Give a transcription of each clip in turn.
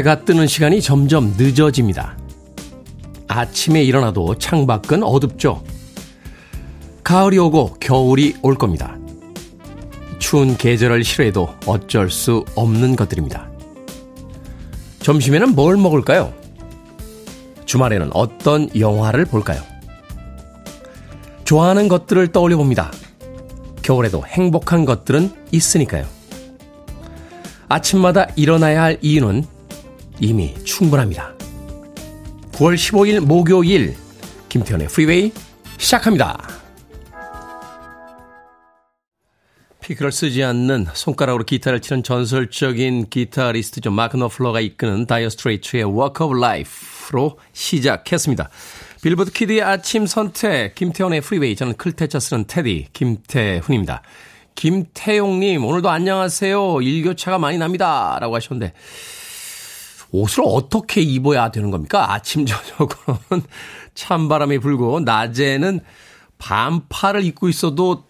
해가 뜨는 시간이 점점 늦어집니다. 아침에 일어나도 창밖은 어둡죠. 가을이 오고 겨울이 올 겁니다. 추운 계절을 싫어해도 어쩔 수 없는 것들입니다. 점심에는 뭘 먹을까요? 주말에는 어떤 영화를 볼까요? 좋아하는 것들을 떠올려 봅니다. 겨울에도 행복한 것들은 있으니까요. 아침마다 일어나야 할 이유는 이미 충분합니다. 9월 15일 목요일 김태훈의 프리웨이 시작합니다. 피크를 쓰지 않는 손가락으로 기타를 치는 전설적인 기타리스트죠. 마크 너플러가 이끄는 다이어 스트레이트의 Walk of Life로 시작했습니다. 빌보드 키드의 아침 선택 김태훈의 프리웨이 저는 클테차 쓰는 테디 김태훈입니다. 김태용님 오늘도 안녕하세요. 일교차가 많이 납니다. 라고 하셨는데 옷을 어떻게 입어야 되는 겁니까? 아침, 저녁으로는 찬바람이 불고, 낮에는 반팔을 입고 있어도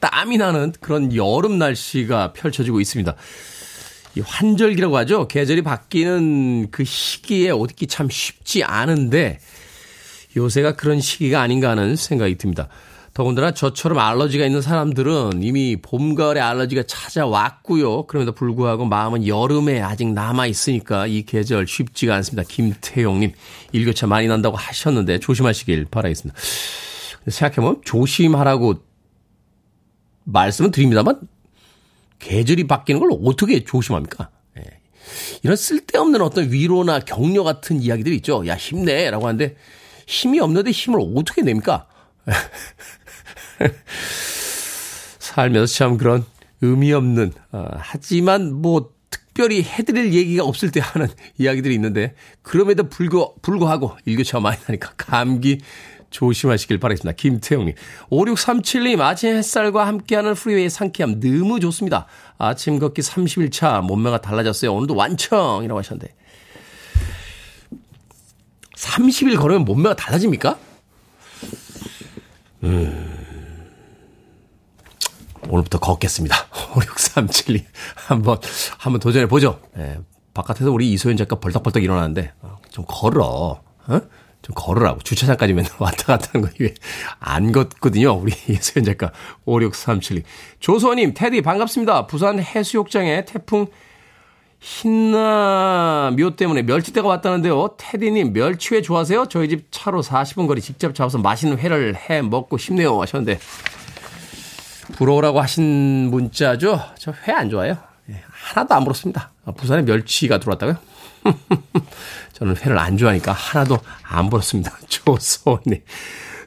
땀이 나는 그런 여름 날씨가 펼쳐지고 있습니다. 이 환절기라고 하죠. 계절이 바뀌는 그 시기에 옷 입기 참 쉽지 않은데, 요새가 그런 시기가 아닌가 하는 생각이 듭니다. 더군다나 저처럼 알러지가 있는 사람들은 이미 봄, 가을에 알러지가 찾아왔고요. 그럼에도 불구하고 마음은 여름에 아직 남아있으니까 이 계절 쉽지가 않습니다. 김태용님, 일교차 많이 난다고 하셨는데 조심하시길 바라겠습니다. 생각해보면 조심하라고 말씀은 드립니다만 계절이 바뀌는 걸 어떻게 조심합니까? 예. 이런 쓸데없는 어떤 위로나 격려 같은 이야기들이 있죠. 야, 힘내! 라고 하는데 힘이 없는데 힘을 어떻게 냅니까? 살면서 참 그런 의미 없는, 어, 하지만 뭐 특별히 해드릴 얘기가 없을 때 하는 이야기들이 있는데, 그럼에도 불구, 불구하고 일교차가 많이 나니까 감기 조심하시길 바라겠습니다. 김태용님. 5637님, 아침 햇살과 함께하는 프리웨이 상쾌함 너무 좋습니다. 아침 걷기 30일차 몸매가 달라졌어요. 오늘도 완청이라고 하셨는데. 30일 걸으면 몸매가 달라집니까? 음. 오늘부터 걷겠습니다. 5637님. 한번, 한번 도전해보죠. 예, 바깥에서 우리 이소연 작가 벌떡벌떡 일어나는데, 어, 좀 걸어. 어? 좀 걸으라고. 주차장까지 맨날 왔다 갔다 하는 거, 이게 안 걷거든요. 우리 이소연 작가. 5637님. 조소님, 테디 반갑습니다. 부산 해수욕장에 태풍 흰나묘 때문에 멸치대가 왔다는데요. 테디님, 멸치회 좋아하세요? 저희 집 차로 40분 거리 직접 잡아서 맛있는 회를 해 먹고 싶네요. 하셨는데, 부러우라고 하신 문자죠? 저 회 안 좋아해요. 예, 하나도 안 부럽습니다. 아, 부산에 멸치가 들어왔다고요? 저는 회를 안 좋아하니까 하나도 안 부럽습니다. 조소님.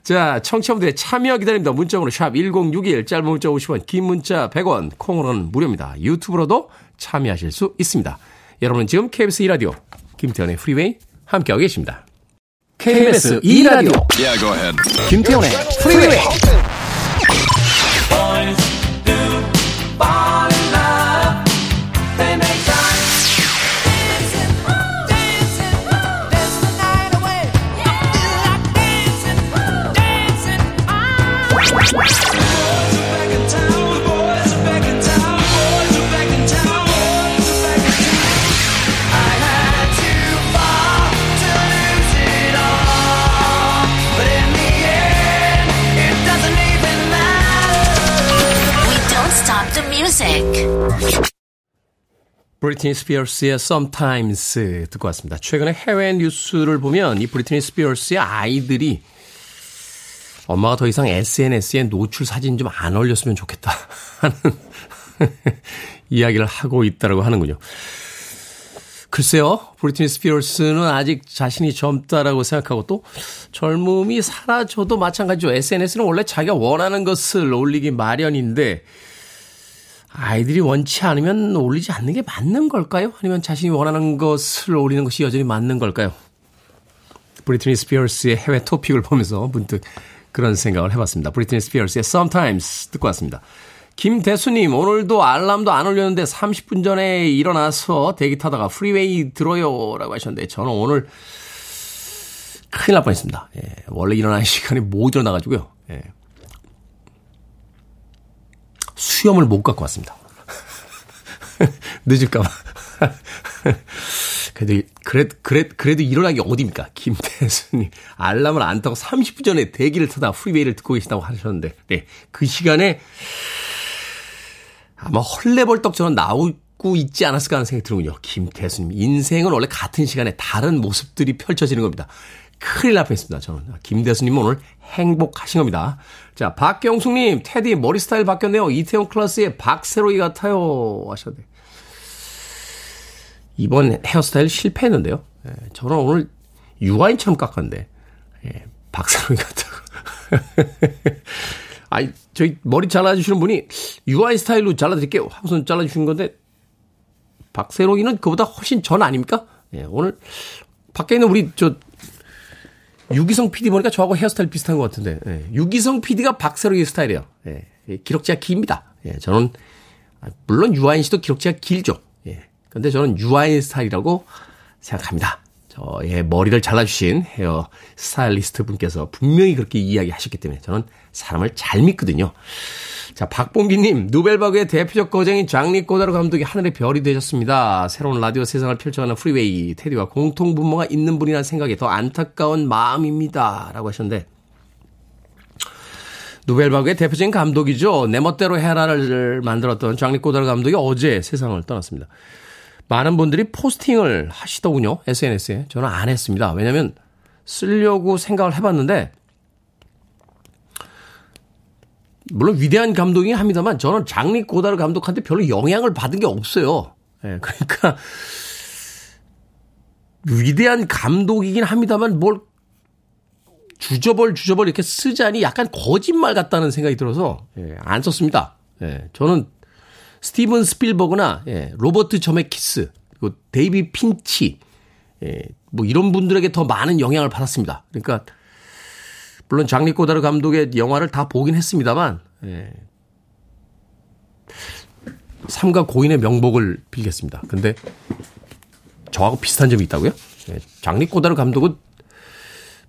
자, 청취자분들의 참여 기다립니다. 문자번호 샵 1061, 짧은 문자 50원, 긴 문자 100원, 콩으로는 무료입니다. 유튜브로도 참여하실 수 있습니다. 여러분은 지금 KBS 2라디오 김태훈의 프리웨이 함께하고 계십니다. KBS 2라디오 yeah, 김태훈의 프리웨이 브리트니 스피어스의 Sometimes 듣고 왔습니다. 최근에 해외 뉴스를 보면 이 브리트니 스피어스의 아이들이 엄마가 더 이상 SNS에 노출 사진 좀 안 올렸으면 좋겠다 하는 이야기를 하고 있다고 하는군요. 글쎄요, 브리트니 스피어스는 아직 자신이 젊다라고 생각하고 또 젊음이 사라져도 마찬가지죠. SNS는 원래 자기가 원하는 것을 올리기 마련인데 아이들이 원치 않으면 올리지 않는 게 맞는 걸까요? 아니면 자신이 원하는 것을 올리는 것이 여전히 맞는 걸까요? 브리트니 스피어스의 해외 토픽을 보면서 문득 그런 생각을 해봤습니다. 브리트니 스피어스의 Sometimes 듣고 왔습니다. 김대수님, 오늘도 알람도 안 울렸는데 30분 전에 일어나서 대기 타다가 프리웨이 들어요. 라고 하셨는데, 저는 오늘 큰일 날 뻔 했습니다. 예, 원래 일어나는 시간에 못 일어나가지고요. 예, 수염을 못 갖고 왔습니다. 늦을까봐. 그래도, 그래, 그래, 그래도 일어나기 어딥니까? 김태수님. 알람을 안 타고 30분 전에 대기를 타다 프리웨이를 듣고 계시다고 하셨는데, 네. 그 시간에 아마 헐레벌떡 저는 나오고 있지 않았을까 하는 생각이 드는군요. 김태수님. 인생은 원래 같은 시간에 다른 모습들이 펼쳐지는 겁니다. 큰일 날 뻔했습니다. 저는. 김대수님 오늘 행복하신 겁니다. 자, 박경숙님, 테디 머리 스타일 바뀌었네요. 이태원 클래스의 박세로이 같아요. 하셨는데. 이번 헤어스타일 실패했는데요. 예, 저는 오늘 유아인처럼 깎았는데, 예, 박세로이 같다고. 아니, 저희 머리 잘라주시는 분이 유아인 스타일로 잘라드릴게요. 하고선 잘라주신 건데, 박세로이는 그보다 훨씬 전 아닙니까? 예, 오늘 밖에 있는 우리 저 유기성 PD 보니까 저하고 헤어스타일 비슷한 것 같은데 예. 유기성 PD가 박새로이 스타일이에요. 예. 기록지가 깁니다. 예. 저는 아, 물론 유아인 씨도 기록지가 길죠. 예. 근데 저는 유아인 스타일이라고 생각합니다. 저의 머리를 잘라주신 헤어 스타일리스트 분께서 분명히 그렇게 이야기하셨기 때문에 저는 사람을 잘 믿거든요. 자, 박봉기님, 누벨바그의 대표적 거장인 장 뤽 고다르 감독이 하늘의 별이 되셨습니다. 새로운 라디오 세상을 펼쳐가는 프리웨이, 테디와 공통분모가 있는 분이라는 생각이 더 안타까운 마음입니다. 라고 하셨는데, 누벨바그의 대표적인 감독이죠. 내 멋대로 헤라를 만들었던 장리 꼬다로 감독이 어제 세상을 떠났습니다. 많은 분들이 포스팅을 하시더군요. SNS에. 저는 안 했습니다. 왜냐면 쓰려고 생각을 해봤는데, 물론 위대한 감독이긴 합니다만 저는 장리 고다르 감독한테 별로 영향을 받은 게 없어요. 예, 그러니까 위대한 감독이긴 합니다만 뭘 주저벌 주저벌 이렇게 쓰자니 약간 거짓말 같다는 생각이 들어서 예, 안 썼습니다. 예, 저는 스티븐 스필버그나 예, 로버트 저메키스 그리고 데이비드 핀처 예, 뭐 이런 분들에게 더 많은 영향을 받았습니다. 그러니까 물론 장 뤽 고다르 감독의 영화를 다 보긴 했습니다만, 예. 삼가 고인의 명복을 빌겠습니다. 근데 저하고 비슷한 점이 있다고요? 예. 장리 꼬다르 감독은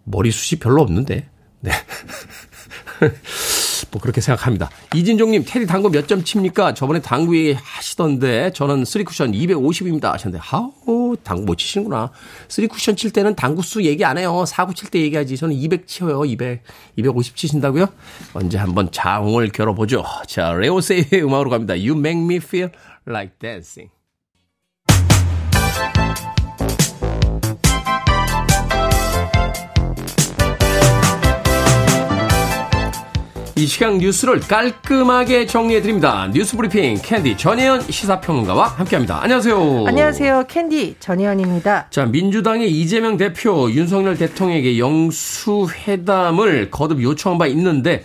머리숱이 별로 없는데, 네. 뭐 그렇게 생각합니다. 이진종님, 테디 당구 몇 점 칩니까? 저번에 당구 얘기 하시던데, 저는 3쿠션 250입니다. 하셨는데, 하우, 당구 못 치시는구나. 3쿠션 칠 때는 당구 수 얘기 안 해요. 4구 칠 때 얘기하지. 저는 200 치어요. 200. 250 치신다고요? 언제 한번 자웅을 겨뤄보죠. 자, 레오세이의 음악으로 갑니다. You make me feel like dancing. 이 시간 뉴스를 깔끔하게 정리해드립니다. 뉴스 브리핑 캔디 전혜연 시사평론가와 함께합니다. 안녕하세요. 안녕하세요. 캔디 전혜연입니다. 자, 민주당의 이재명 대표 윤석열 대통령에게 영수회담을 거듭 요청한 바 있는데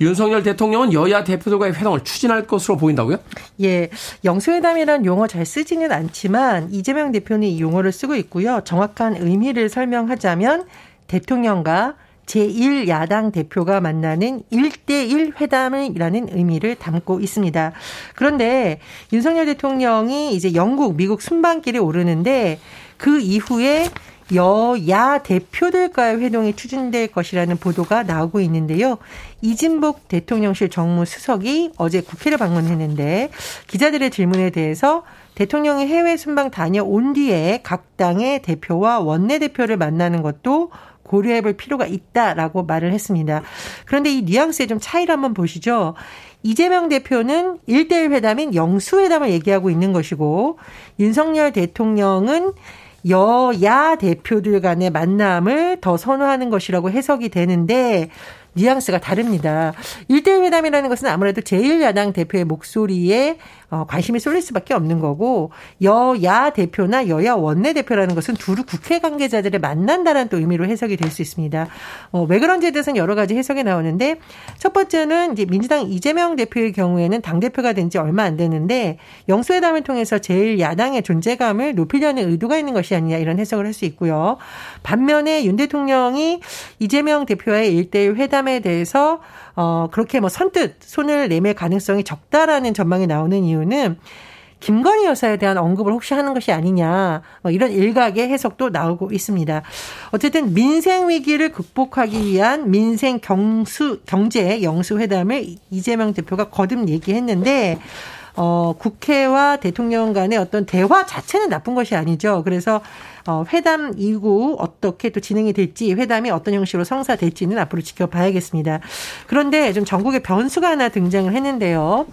윤석열 대통령은 여야 대표들과의 회담을 추진할 것으로 보인다고요? 예. 영수회담이란 용어 잘 쓰지는 않지만 이재명 대표는 이 용어를 쓰고 있고요. 정확한 의미를 설명하자면 대통령과 제1야당 대표가 만나는 1대1 회담이라는 의미를 담고 있습니다. 그런데 윤석열 대통령이 이제 영국, 미국 순방길에 오르는데 그 이후에 여야 대표들과의 회동이 추진될 것이라는 보도가 나오고 있는데요. 이진복 대통령실 정무수석이 어제 국회를 방문했는데 기자들의 질문에 대해서 대통령이 해외 순방 다녀온 뒤에 각 당의 대표와 원내대표를 만나는 것도 고려해 볼 필요가 있다라고 말을 했습니다. 그런데 이 뉘앙스의 좀 차이를 한번 보시죠. 이재명 대표는 1대1 회담인 영수회담을 얘기하고 있는 것이고 윤석열 대통령은 여야 대표들 간의 만남을 더 선호하는 것이라고 해석이 되는데 뉘앙스가 다릅니다. 1대1 회담이라는 것은 아무래도 제1야당 대표의 목소리에 어, 관심이 쏠릴 수밖에 없는 거고 여야 대표나 여야 원내대표라는 것은 두루 국회 관계자들을 만난다는 또 의미로 해석이 될 수 있습니다. 어, 왜 그런지에 대해서는 여러 가지 해석이 나오는데 첫 번째는 이제 민주당 이재명 대표의 경우에는 당 대표가 된 지 얼마 안 됐는데 영수회담을 통해서 제1야당의 존재감을 높이려는 의도가 있는 것이 아니냐 이런 해석을 할 수 있고요. 반면에 윤 대통령이 이재명 대표와의 1대1 회담 에 대해서 어, 그렇게 뭐 선뜻 손을 내밀 가능성이 적다라는 전망이 나오는 이유는 김건희 여사에 대한 언급을 혹시 하는 것이 아니냐 뭐 이런 일각의 해석도 나오고 있습니다. 어쨌든 민생 위기를 극복하기 위한 민생 경수 경제 영수 회담을 이재명 대표가 거듭 얘기했는데 어, 국회와 대통령 간의 어떤 대화 자체는 나쁜 것이 아니죠. 그래서 어, 회담 이후 어떻게 또 진행이 될지 회담이 어떤 형식으로 성사될지는 앞으로 지켜봐야겠습니다. 그런데 좀 전국에 변수가 하나 등장을 했는데요.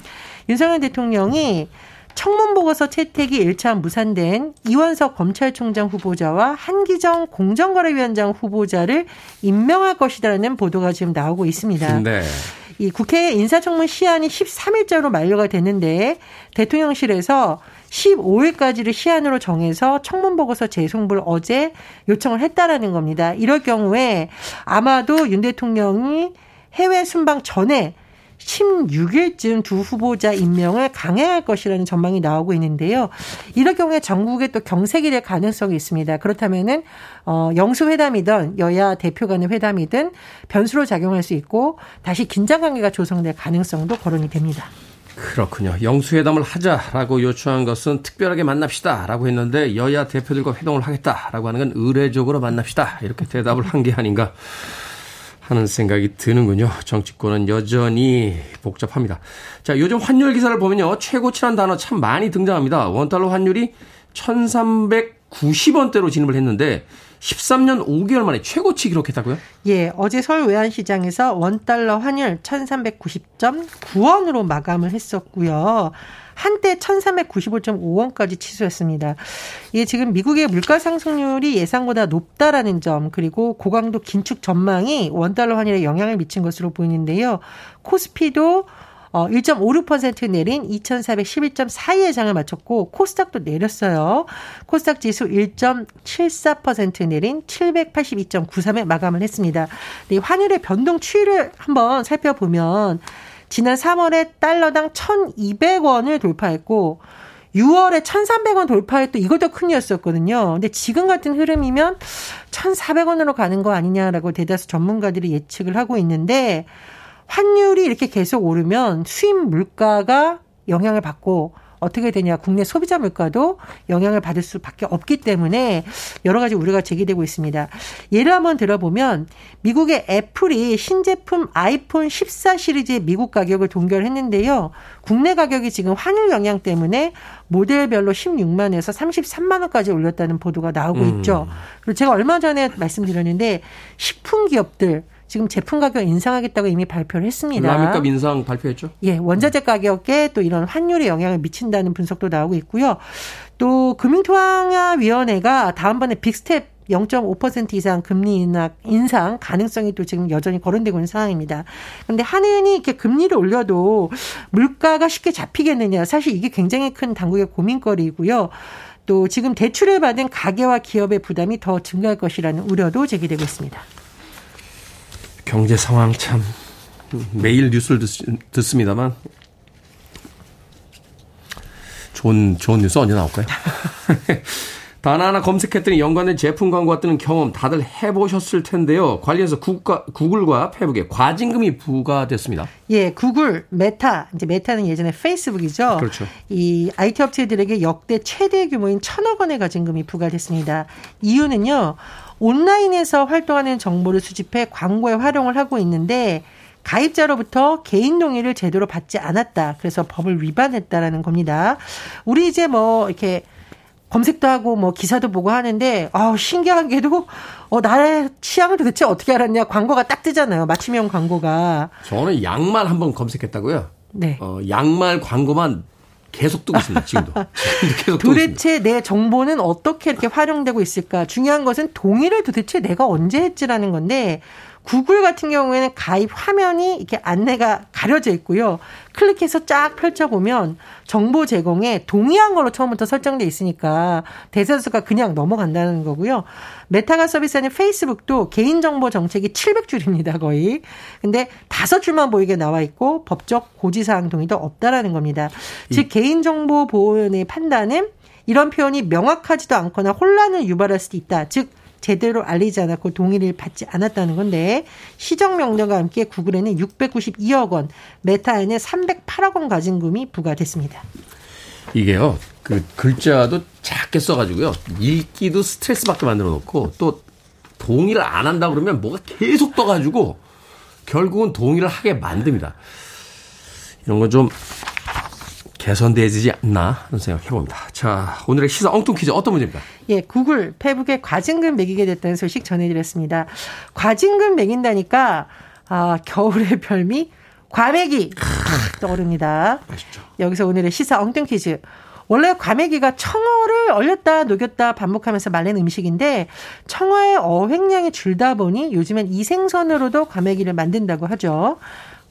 윤석열 대통령이 청문 보고서 채택이 1차 무산된 이원석 검찰총장 후보자와 한기정 공정거래위원장 후보자를 임명할 것이라는 보도가 지금 나오고 있습니다. 네. 이 국회 인사청문 시한이 13일자로 만료가 됐는데 대통령실에서 15일까지를 시한으로 정해서 청문 보고서 재송부를 어제 요청을 했다라는 겁니다. 이럴 경우에 아마도 윤 대통령이 해외 순방 전에 16일쯤 두 후보자 임명을 강행할 것이라는 전망이 나오고 있는데요. 이럴 경우에 전국에 또 경색이 될 가능성이 있습니다. 그렇다면은 어 영수 회담이든 여야 대표 간의 회담이든 변수로 작용할 수 있고 다시 긴장 관계가 조성될 가능성도 거론이 됩니다. 그렇군요. 영수회담을 하자라고 요청한 것은 특별하게 만납시다라고 했는데 여야 대표들과 회동을 하겠다라고 하는 건 의례적으로 만납시다 이렇게 대답을 한 게 아닌가 하는 생각이 드는군요. 정치권은 여전히 복잡합니다. 자, 요즘 환율 기사를 보면요. 최고치란 단어 참 많이 등장합니다. 원달러 환율이 1390원대로 진입을 했는데 13년 5개월 만에 최고치 기록했다고요? 예, 어제 서울 외환시장에서 원달러 환율 1390.9원으로 마감을 했었고요. 한때 1395.5원까지 치솟했습니다. 이게 지금 미국의 물가 상승률이 예상보다 높다라는 점 그리고 고강도 긴축 전망이 원달러 환율에 영향을 미친 것으로 보이는데요. 코스피도 어, 1.56% 내린 2,411.42의 장을 마쳤고 코스닥도 내렸어요. 코스닥 지수 1.74% 내린 782.93에 마감을 했습니다. 네, 환율의 변동 추이를 한번 살펴보면 지난 3월에 달러당 1,200원을 돌파했고 6월에 1,300원 돌파했또 이것도 큰 이었었거든요. 근데 지금 같은 흐름이면 1,400원으로 가는 거 아니냐라고 대다수 전문가들이 예측을 하고 있는데 환율이 이렇게 계속 오르면 수입 물가가 영향을 받고 어떻게 되냐 국내 소비자 물가도 영향을 받을 수밖에 없기 때문에 여러 가지 우려가 제기되고 있습니다. 예를 한번 들어보면 미국의 애플이 신제품 아이폰 14 시리즈의 미국 가격을 동결했는데요. 국내 가격이 지금 환율 영향 때문에 모델별로 16만에서 33만 원까지 올렸다는 보도가 나오고 음. 있죠. 그리고 제가 얼마 전에 말씀드렸는데 식품 기업들 지금 제품 가격 인상하겠다고 이미 발표를 했습니다. 라면값 인상 발표했죠? 예, 원자재 가격에 또 이런 환율에 영향을 미친다는 분석도 나오고 있고요. 또 금융통화위원회가 다음번에 빅스텝 0.5% 이상 금리 인하, 인상 가능성이 또 지금 여전히 거론되고 있는 상황입니다. 그런데 한은이 이렇게 금리를 올려도 물가가 쉽게 잡히겠느냐. 사실 이게 굉장히 큰 당국의 고민거리이고요. 또 지금 대출을 받은 가계와 기업의 부담이 더 증가할 것이라는 우려도 제기되고 있습니다. 경제 상황 참 매일 뉴스를 듣, 습니다만 좋은 좋은 뉴스 언제 나올까요? 단 하나 검색했더니 연관된 제품 광고가 뜨는 경험 다들 해보셨을 텐데요. 관련해서 국가, 구글과 페북에 과징금이 부과됐습니다. 예, 구글, 메타, 이제 메타는 예전에 페이스북이죠. 그렇죠. 이 IT 업체들에게 역대 최대 규모인 천억 원의 과징금이 부과됐습니다. 이유는요. 온라인에서 활동하는 정보를 수집해 광고에 활용을 하고 있는데 가입자로부터 개인 동의를 제대로 받지 않았다. 그래서 법을 위반했다라는 겁니다. 우리 이제 뭐 이렇게 검색도 하고 뭐 기사도 보고 하는데 아우 신기하게도 어 나의 취향을 도대체 어떻게 알았냐 광고가 딱 뜨잖아요 맞춤형 광고가 저는 양말 한번 검색했다고요. 네. 어 양말 광고만 계속 뜨고 있습니다. 지금도. 지금도 계속 도대체 내 정보는 어떻게 이렇게 활용되고 있을까? 중요한 것은 동의를 도대체 내가 언제 했지라는 건데 구글 같은 경우에는 가입 화면이 이렇게 안내가 가려져 있고요. 클릭해서 쫙 펼쳐보면 정보 제공에 동의한 걸로 처음부터 설정돼 있으니까 대다수가 그냥 넘어간다는 거고요. 메타가 서비스하는 페이스북도 개인정보 정책이 700줄입니다, 거의. 근데 다섯 줄만 보이게 나와 있고 법적 고지사항 동의도 없다라는 겁니다. 즉, 개인정보 보호의 판단은 이런 표현이 명확하지도 않거나 혼란을 유발할 수도 있다. 즉, 제대로 알리지 않았고 동의를 받지 않았다는 건데 시정 명령과 함께 구글에는 692억 원, 메타에는 308억 원 가진금이 부과됐습니다. 이게요, 그 글자도 작게 써가지고요, 읽기도 스트레스 받게 만들어 놓고 또 동의를 안 한다 그러면 뭐가 계속 떠가지고 결국은 동의를 하게 만듭니다. 이런 건 좀 개선되지 않나 하는 생각 해봅니다. 자, 오늘의 시사 엉뚱 퀴즈 어떤 문제입니까? 예, 구글 페북에 과징금 매기게 됐다는 소식 전해드렸습니다. 과징금 매긴다니까 아, 겨울의 별미 과메기 떠오릅니다. 맛있죠. 여기서 오늘의 시사 엉뚱 퀴즈. 원래 과메기가 청어를 얼렸다 녹였다 반복하면서 말린 음식인데 청어의 어획량이 줄다 보니 요즘엔 이 생선으로도 과메기를 만든다고 하죠.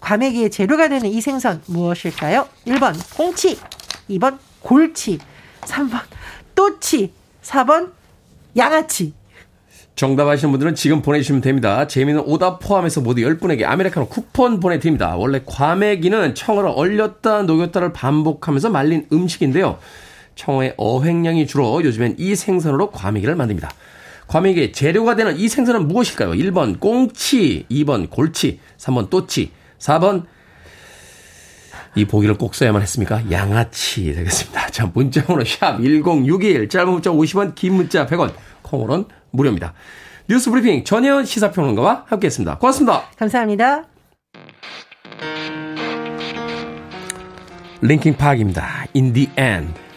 과메기의 재료가 되는 이 생선 무엇일까요? 1번 꽁치, 2번 골치, 3번 또치, 4번 양아치. 정답 아시는 분들은 지금 보내주시면 됩니다. 재미있는 오답 포함해서 모두 10분에게 아메리카노 쿠폰 보내드립니다. 원래 과메기는 청어를 얼렸다 녹였다를 반복하면서 말린 음식인데요. 청어의 어획량이 줄어 요즘엔 이 생선으로 과메기를 만듭니다. 과메기의 재료가 되는 이 생선은 무엇일까요? 1번 꽁치, 2번 골치, 3번 또치, 4번 이 보기를 꼭 써야만 했습니까? 양아치 되겠습니다. 자, 문자번호 샵 1061, 짧은 문자 50원, 긴 문자 100원, 콩으로는 무료입니다. 뉴스 브리핑 전혜연 시사평론가와 함께했습니다. 고맙습니다. 감사합니다. 링킨 파크입니다. In the end.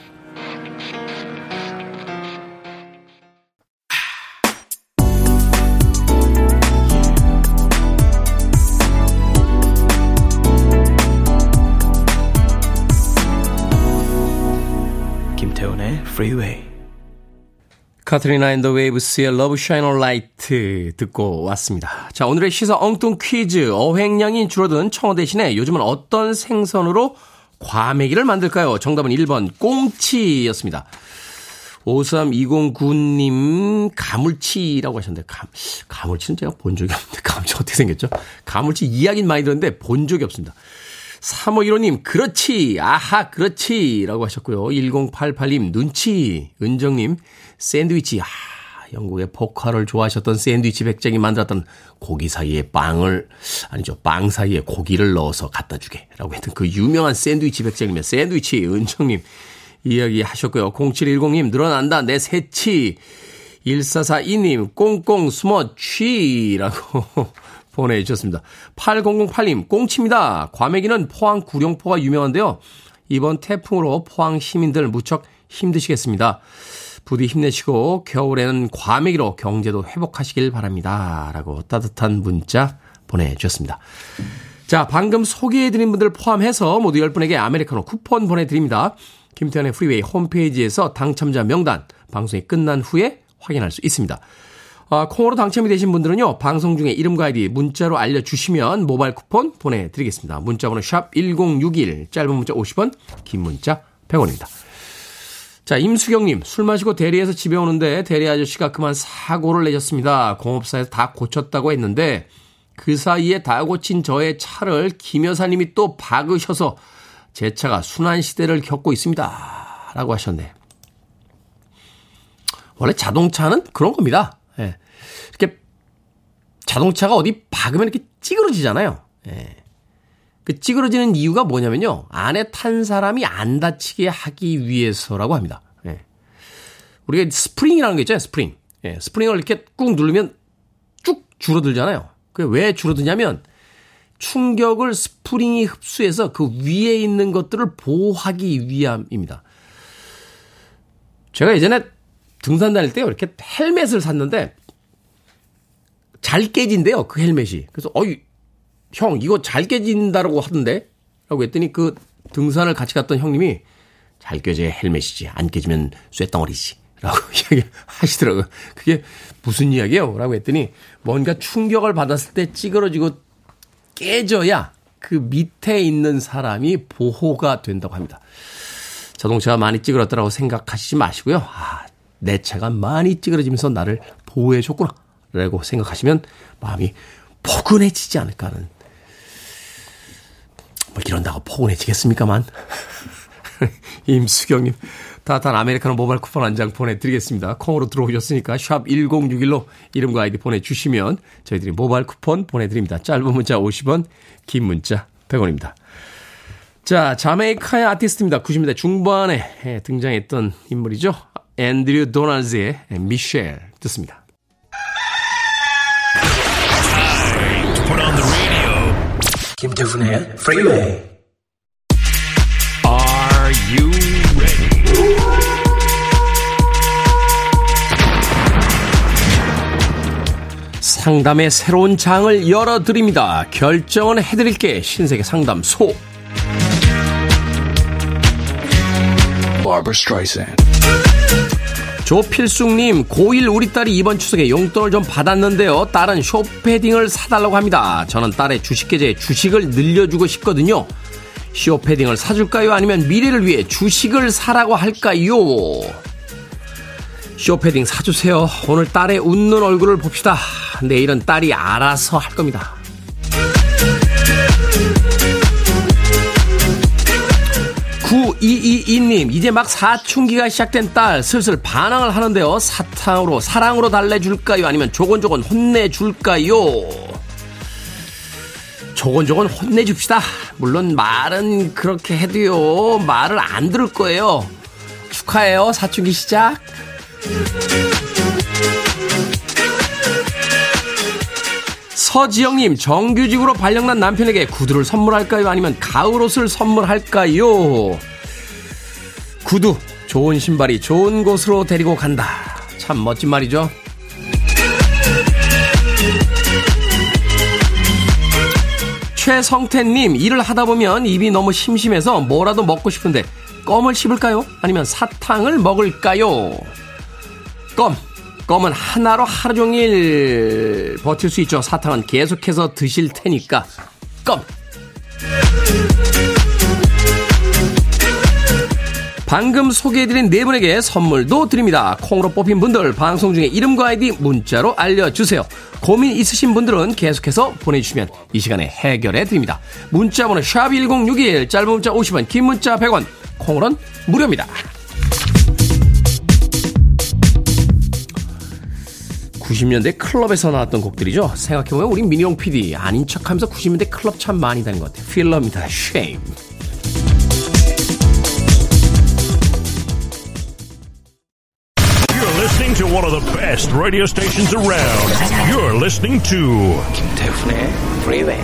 Freeway. 카트리나 앤 더 웨이브스의 Love Shine a Light 듣고 왔습니다. 자, 오늘의 시사 엉뚱 퀴즈. 어획량이 줄어든 청어 대신에 요즘은 어떤 생선으로 과메기를 만들까요? 정답은 1번 꽁치였습니다. 53209님 가물치라고 하셨는데 가, 가물치는 제가 본 적이 없는데 가물치 어떻게 생겼죠? 가물치 이야기는 많이 들었는데 본 적이 없습니다. 3515님, 그렇지, 아하, 그렇지, 라고 하셨고요. 1088님, 눈치, 은정님, 샌드위치, 아, 영국의 포카를 좋아하셨던 샌드위치 백장이 만들었던 고기 사이에 빵을, 아니죠, 빵 사이에 고기를 넣어서 갖다 주게, 라고 했던 그 유명한 샌드위치 백장이면 샌드위치, 은정님, 이야기 하셨고요. 0710님, 늘어난다, 내 새치. 1442님, 꽁꽁 숨어 취 라고 보내주셨습니다. 8008님, 꽁치입니다. 과메기는 포항 구룡포가 유명한데요. 이번 태풍으로 포항 시민들 무척 힘드시겠습니다. 부디 힘내시고 겨울에는 과메기로 경제도 회복하시길 바랍니다. 라고 따뜻한 문자 보내주셨습니다. 자, 방금 소개해드린 분들 포함해서 모두 10분에게 아메리카노 쿠폰 보내드립니다. 김태훈의 프리웨이 홈페이지에서 당첨자 명단 방송이 끝난 후에 확인할 수 있습니다. 아, 콩으로 당첨이 되신 분들은요, 방송 중에 이름과 아이디 문자로 알려주시면 모바일 쿠폰 보내드리겠습니다. 문자번호 샵 1061, 짧은 문자 50원, 긴 문자 100원입니다. 자, 임수경님, 술 마시고 대리해서 집에 오는데 대리 아저씨가 그만 사고를 내셨습니다. 공업사에서 다 고쳤다고 했는데 그 사이에 다 고친 저의 차를 김 여사님이 또 박으셔서 제 차가 수난시대를 겪고 있습니다. 라고 하셨네. 원래 자동차는 그런 겁니다. 예. 이렇게 자동차가 어디 박으면 이렇게 찌그러지잖아요. 예. 그 찌그러지는 이유가 뭐냐면요. 안에 탄 사람이 안 다치게 하기 위해서라고 합니다. 예. 우리가 스프링이라는 게 있잖아요. 스프링. 예. 스프링을 이렇게 꾹 누르면 쭉 줄어들잖아요. 그게 왜 줄어드냐면 충격을 스프링이 흡수해서 그 위에 있는 것들을 보호하기 위함입니다. 제가 예전에 등산 다닐 때 이렇게 헬멧을 샀는데 잘 깨진대요. 그 헬멧이. 그래서 어이 형 이거 잘 깨진다라고 하던데 라고 했더니 그 등산을 같이 갔던 형님이 잘 깨져야 헬멧이지 안 깨지면 쇳덩어리지 라고 이야기 하시더라고요. 그게 무슨 이야기예요? 라고 했더니 뭔가 충격을 받았을 때 찌그러지고 깨져야 그 밑에 있는 사람이 보호가 된다고 합니다. 자동차가 많이 찌그러졌다고 생각하시지 마시고요. 아, 내 차가 많이 찌그러지면서 나를 보호해줬구나. 라고 생각하시면 마음이 포근해지지 않을까 하는. 뭐 이런다고 포근해지겠습니까만. 임수경님, 따뜻한 아메리카노 모바일 쿠폰 한 장 보내드리겠습니다. 콩으로 들어오셨으니까 샵 1061로 이름과 아이디 보내주시면 저희들이 모바일 쿠폰 보내드립니다. 짧은 문자 50원, 긴 문자 100원입니다. 자, 자메이카의 아티스트입니다. 90년대 중반에 등장했던 인물이죠. 앤드류 도널즈의 미셸 듣습니다. 김태훈의 Freeway. Are 상담의 새로운 장을 열어드립니다. 결정은 해드릴게 신세계 상담소. 조필숙님, 고1 우리 딸이 이번 추석에 용돈을 좀 받았는데요. 딸은 쇼패딩을 사달라고 합니다. 저는 딸의 주식계좌에 주식을 늘려주고 싶거든요. 쇼패딩을 사줄까요? 아니면 미래를 위해 주식을 사라고 할까요? 쇼패딩 사주세요. 오늘 딸의 웃는 얼굴을 봅시다. 내일은 딸이 알아서 할 겁니다. 9222님, 이제 막 사춘기가 시작된 딸, 슬슬 반항을 하는데요. 사탕으로, 사랑으로 달래줄까요? 아니면 조곤조곤 혼내줄까요? 조곤조곤 혼내줍시다. 물론 말은 그렇게 해도요, 말을 안 들을 거예요. 축하해요, 사춘기 시작. 서지영님, 정규직으로 발령난 남편에게 구두를 선물할까요? 아니면 가을 옷을 선물할까요? 구두, 좋은 신발이 좋은 곳으로 데리고 간다. 참 멋진 말이죠. 최성태님, 일을 하다 보면 입이 너무 심심해서 뭐라도 먹고 싶은데 껌을 씹을까요? 아니면 사탕을 먹을까요? 껌. 껌은 하나로 하루 종일 버틸 수 있죠. 사탕은 계속해서 드실 테니까 껌. 방금 소개해드린 네 분에게 선물도 드립니다. 콩으로 뽑힌 분들 방송 중에 이름과 아이디 문자로 알려주세요. 고민 있으신 분들은 계속해서 보내주시면 이 시간에 해결해 드립니다. 문자번호 샵1061 짧은 문자 50원 긴 문자 100원 콩으로는 무료입니다. 90년대 클럽에서 나왔던 곡들이죠. 생각해보면 우리 민용 PD 아닌 척하면서 90년대 클럽 참 많이 다닌 것 같아요. 필러입니다. You're listening to one of the best radio stations around. You're listening to 김태훈의 Freeway.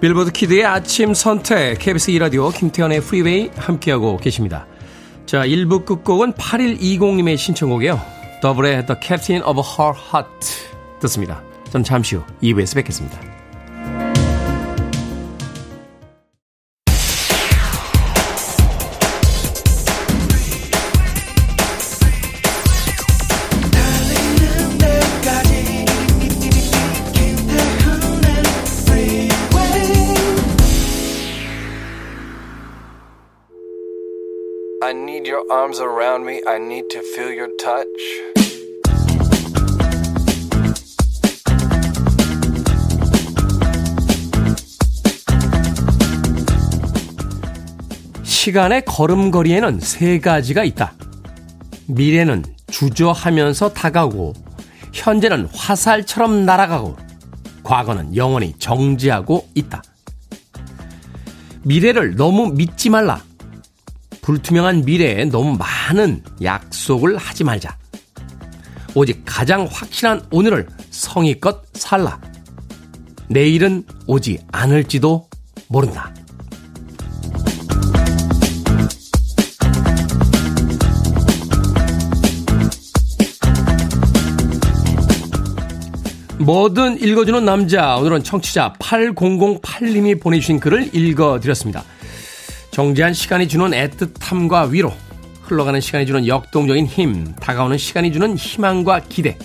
빌보드 키드의 아침 선택 KBS 2라디오 김태훈의 프리웨이 함께하고 계십니다. 자, 1부 끝곡은 8120님의 신청곡이에요. 더블의 The Captain of Her Heart 듣습니다. 전 잠시 후 2부에서 뵙겠습니다. Arms around me. I need to feel your touch. 시간의 걸음걸이에는 세 가지가 있다. 미래는 주저하면서 다가오고, 현재는 화살처럼 날아가고, 과거는 영원히 정지하고 있다. 미래를 너무 믿지 말라. 불투명한 미래에 너무 많은 약속을 하지 말자. 오직 가장 확실한 오늘을 성의껏 살라. 내일은 오지 않을지도 모른다. 뭐든 읽어주는 남자. 오늘은 청취자 8008님이 보내주신 글을 읽어드렸습니다. 정지한 시간이 주는 애틋함과 위로, 흘러가는 시간이 주는 역동적인 힘, 다가오는 시간이 주는 희망과 기대.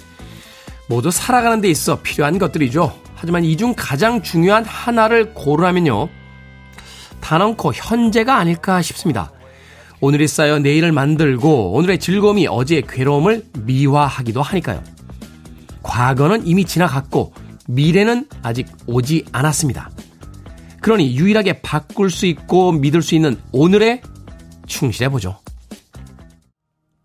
모두 살아가는 데 있어 필요한 것들이죠. 하지만 이 중 가장 중요한 하나를 고르라면요. 단언코 현재가 아닐까 싶습니다. 오늘이 쌓여 내일을 만들고 오늘의 즐거움이 어제의 괴로움을 미화하기도 하니까요. 과거는 이미 지나갔고 미래는 아직 오지 않았습니다. 그러니 유일하게 바꿀 수 있고 믿을 수 있는 오늘에 충실해보죠.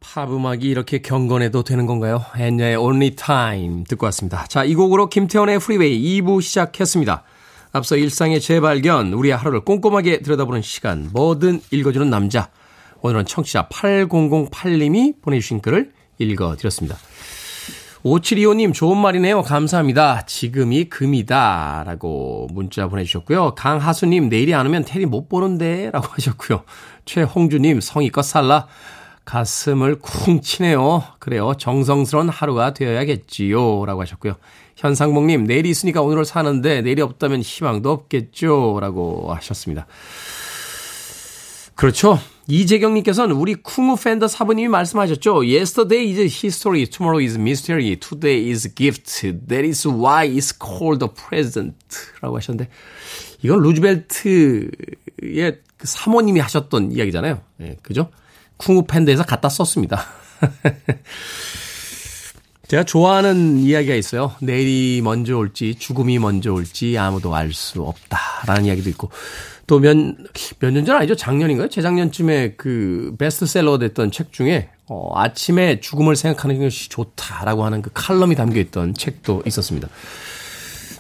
팝 음악이 이렇게 경건해도 되는 건가요? 엔야의 Only Time 듣고 왔습니다. 자, 이 곡으로 김태훈의 프리웨이 2부 시작했습니다. 앞서 일상의 재발견, 우리의 하루를 꼼꼼하게 들여다보는 시간, 뭐든 읽어주는 남자. 오늘은 청취자 8008님이 보내주신 글을 읽어드렸습니다. 5725님, 좋은 말이네요. 감사합니다. 지금이 금이다. 라고 문자 보내주셨고요. 강하수님, 내일이 안 오면 테디 못 보는데. 라고 하셨고요. 최홍주님, 성의껏 살라. 가슴을 쿵 치네요. 그래요. 정성스러운 하루가 되어야겠지요. 라고 하셨고요. 현상봉님, 내일이 있으니까 오늘을 사는데 내일이 없다면 희망도 없겠죠. 라고 하셨습니다. 그렇죠. 이재경님께서는 우리 쿵우 팬더 사부님이 말씀하셨죠. Yesterday is history, tomorrow is mystery, today is gift. That is why it's called a present. 라고 하셨는데, 이건 루즈벨트의 그 사모님이 하셨던 이야기잖아요. 예, 그죠? 쿵우 팬더에서 갖다 썼습니다. 제가 좋아하는 이야기가 있어요. 내일이 먼저 올지, 죽음이 먼저 올지 아무도 알 수 없다 라는 이야기도 있고, 또 몇, 몇 년 전 아니죠? 작년인가요? 재작년쯤에 그 베스트셀러 됐던 책 중에, 어, 아침에 죽음을 생각하는 것이 좋다라고 하는 그 칼럼이 담겨 있던 책도 있었습니다.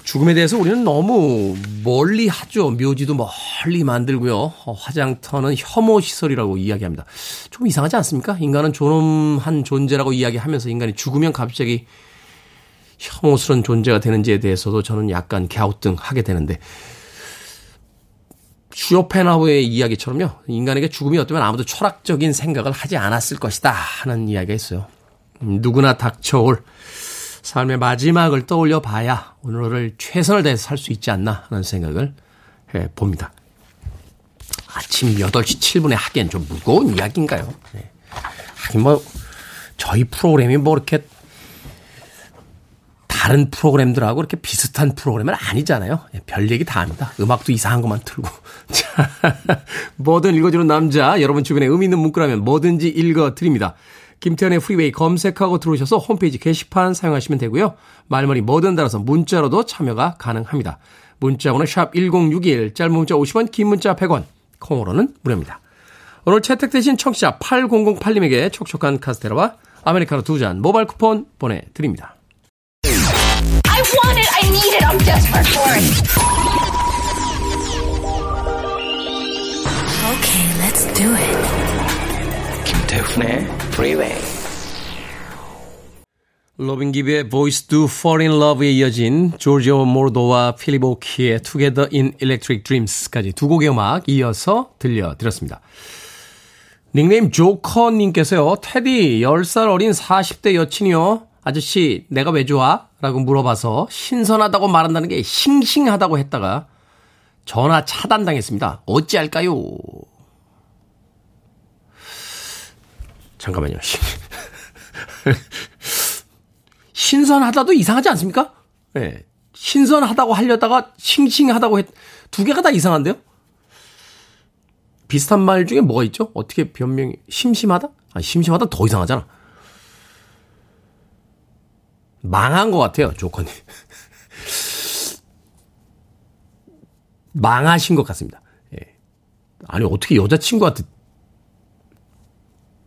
죽음에 대해서 우리는 너무 멀리 하죠. 묘지도 멀리 만들고요. 어, 화장터는 혐오 시설이라고 이야기합니다. 좀 이상하지 않습니까? 인간은 존엄한 존재라고 이야기하면서 인간이 죽으면 갑자기 혐오스러운 존재가 되는지에 대해서도 저는 약간 갸우뚱하게 되는데 슈어펜하우의 이야기처럼요. 인간에게 죽음이 어쩌면 아무도 철학적인 생각을 하지 않았을 것이다 하는 이야기가 있어요. 음, 누구나 닥쳐올 삶의 마지막을 떠올려 봐야 오늘을 최선을 다해서 살 수 있지 않나 하는 생각을 해 봅니다. 아침 8시 7분에 하기엔 좀 무거운 이야기인가요? 네. 하긴 뭐, 저희 프로그램이 뭐 이렇게 다른 프로그램들하고 이렇게 비슷한 프로그램은 아니잖아요. 예, 별 얘기 다 합니다. 음악도 이상한 것만 틀고. 자, 뭐든 읽어주는 남자, 여러분 주변에 의미 있는 문구라면 뭐든지 읽어드립니다. 김태훈의 프리웨이 검색하고 들어오셔서 홈페이지 게시판 사용하시면 되고요. 말머리 뭐든 달아서 문자로도 참여가 가능합니다. 문자 번호 샵 1061, 짧은 문자 50원, 긴 문자 100원, 콩으로는 무료입니다. 오늘 채택되신 청취자 8008님에게 촉촉한 카스테라와 아메리카노 두 잔 모바일 쿠폰 보내드립니다. I want it. I need it. I'm desperate for it. Okay, let's do it. 김태훈의 Freeway. 로빈 깁의 Boys Do Fall in Love에 이어진 조지오 모로더와 필립 오키의 Together in Electric Dreams까지 두 곡의 음악 이어서 들려드렸습니다. 닉네임 조커님께서요, 테디, 10살 어린 40대 여친이요. 아저씨, 내가 왜 좋아? 라고 물어봐서 신선하다고 말한다는 게 싱싱하다고 했다가 전화 차단당했습니다. 어찌할까요? 잠깐만요. 신선하다도 이상하지 않습니까? 예. 네. 신선하다고 하려다가 싱싱하다고 했, 두 개가 다 이상한데요? 비슷한 말 중에 뭐가 있죠? 어떻게 변명이, 심심하다? 아, 심심하다 더 이상하잖아. 망한 것 같아요, 조건이. 망하신 것 같습니다. 예. 아니, 어떻게 여자친구한테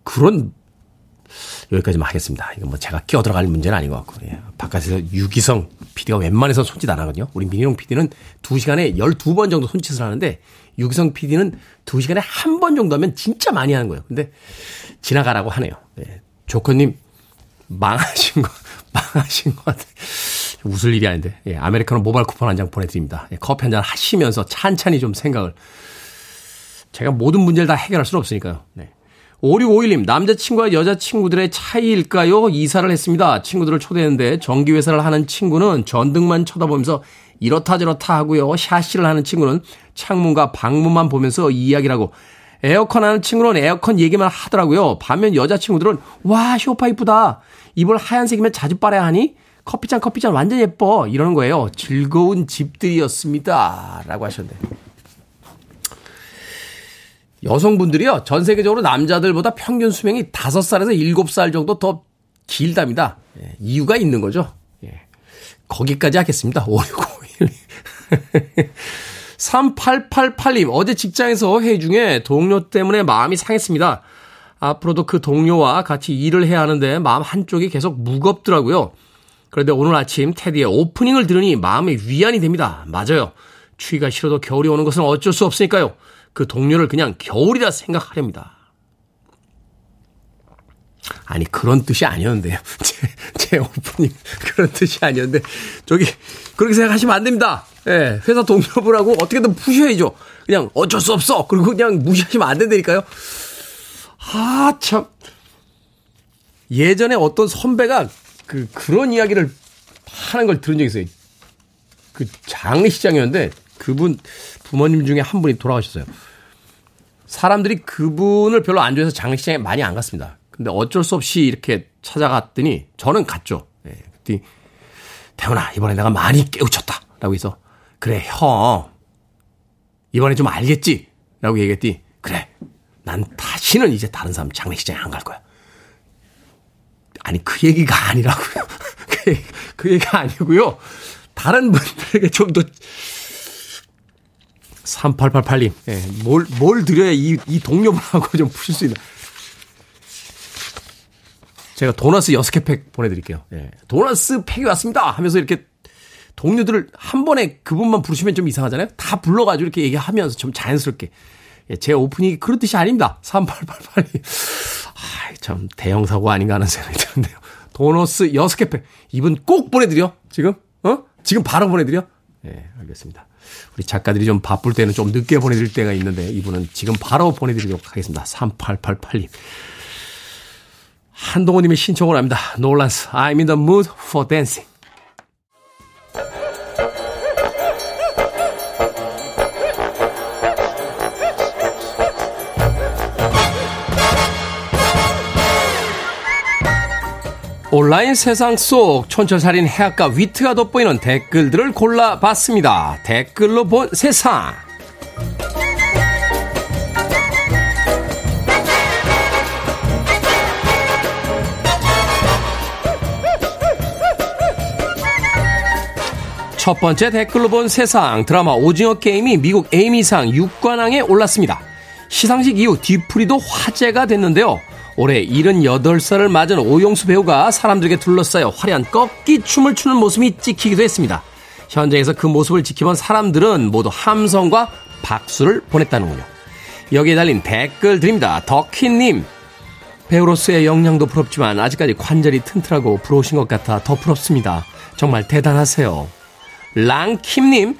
그런 여기까지만 하겠습니다. 이건 뭐 제가 끼어 들어갈 문제는 아닌 것 같고, 예. 바깥에서 유기성 PD가 웬만해서 손짓 안 하거든요. 우리 민희용 PD는 2시간에 12번 정도 손짓을 하는데, 유기성 PD는 2시간에 한 번 정도 하면 진짜 많이 하는 거예요. 근데 지나가라고 하네요. 예. 조커님, 망하신 거, 망하신 것 같아요. 웃을 일이 아닌데. 예, 아메리카노 모바일 쿠폰 한 장 보내드립니다. 예, 커피 한 잔 하시면서 찬찬히 좀 생각을. 제가 모든 문제를 다 해결할 수는 없으니까요. 네. 5651님, 남자친구와 여자친구들의 차이일까요? 이사를 했습니다. 친구들을 초대했는데, 전기회사를 하는 친구는 전등만 쳐다보면서 이렇다 저렇다 하고요. 샤시를 하는 친구는 창문과 방문만 보면서 이야기를 하고, 에어컨 하는 친구는 에어컨 얘기만 하더라고요. 반면 여자친구들은, 와, 쇼파 이쁘다. 이불 하얀색이면 자주 빨아야 하니? 커피잔, 커피잔 완전 예뻐. 이러는 거예요. 즐거운 집들이었습니다. 라고 하셨는데. 여성분들이요, 전 세계적으로 남자들보다 평균 수명이 5살에서 7살 정도 더 길답니다. 예, 이유가 있는 거죠. 예. 거기까지 하겠습니다. 5651. 3888님, 어제 직장에서 회의 중에 동료 때문에 마음이 상했습니다. 앞으로도 그 동료와 같이 일을 해야 하는데 마음 한쪽이 계속 무겁더라고요. 그런데 오늘 아침 테디의 오프닝을 들으니 마음의 위안이 됩니다. 맞아요. 추위가 싫어도 겨울이 오는 것은 어쩔 수 없으니까요. 그 동료를 그냥 겨울이라 생각하렵니다. 아니, 그런 뜻이 아니었는데요. 제, 제 오프닝 그런 뜻이 아니었는데, 저기, 그렇게 생각하시면 안 됩니다. 예, 회사 동료분하고 어떻게든 푸셔야죠. 그냥 어쩔 수 없어. 그리고 그냥 무시하시면 안 된다니까요. 아, 참. 예전에 어떤 선배가 그, 그런 이야기를 하는 걸 들은 적이 있어요. 그 장례식장이었는데 그분 부모님 중에 한 분이 돌아가셨어요. 사람들이 그분을 별로 안 좋아해서 장례식장에 많이 안 갔습니다. 근데 어쩔 수 없이 이렇게 찾아갔더니 저는 갔죠. 예. 그랬더니 태훈아 이번에 내가 많이 깨우쳤다. 라고 해서 그래 형 이번에 좀 알겠지? 라고 얘기했더니 그래 난 다시는 이제 다른 사람 장례식장에 안 갈 거야. 아니 그 얘기가 아니라고요. 그, 얘기, 그 얘기가 아니고요. 다른 분들에게 좀 더 3888님, 예, 뭘, 뭘 드려야 이, 이 동료분하고 좀 푸실 수 있나. 제가 도너스 6개 팩 보내드릴게요. 예, 도너스 팩이 왔습니다! 하면서 이렇게 동료들을 한 번에 그분만 부르시면 좀 이상하잖아요? 다 불러가지고 이렇게 얘기하면서 좀 자연스럽게. 예, 제 오프닝이 그런 뜻이 아닙니다. 3888님. 아, 참, 대형사고 아닌가 하는 생각이 드는데요. 도너스 6개 팩. 이분 꼭 보내드려. 지금? 어? 지금 바로 보내드려? 예, 네, 알겠습니다. 우리 작가들이 좀 바쁠 때는 좀 늦게 보내드릴 때가 있는데 이분은 지금 바로 보내드리도록 하겠습니다. 3888님. 한동호님의 신청을 합니다. 놀란스, I'm in the mood for dancing. 온라인 세상 속 촌철살인 해악과 위트가 돋보이는 댓글들을 골라봤습니다. 댓글로 본 세상. 첫 번째 댓글로 본 세상 드라마 오징어 게임이 미국 에이미상 6관왕에 올랐습니다. 시상식 이후 뒤풀이도 화제가 됐는데요. 올해 78살을 맞은 오용수 배우가 사람들에게 둘러싸여 화려한 꺾기 춤을 추는 모습이 찍히기도 했습니다. 현장에서 그 모습을 지켜본 사람들은 모두 함성과 박수를 보냈다는군요. 여기에 달린 댓글 드립니다. 덕희님. 배우로서의 역량도 부럽지만 아직까지 관절이 튼튼하고 부러우신 것 같아 더 부럽습니다. 정말 대단하세요. 랑킴님.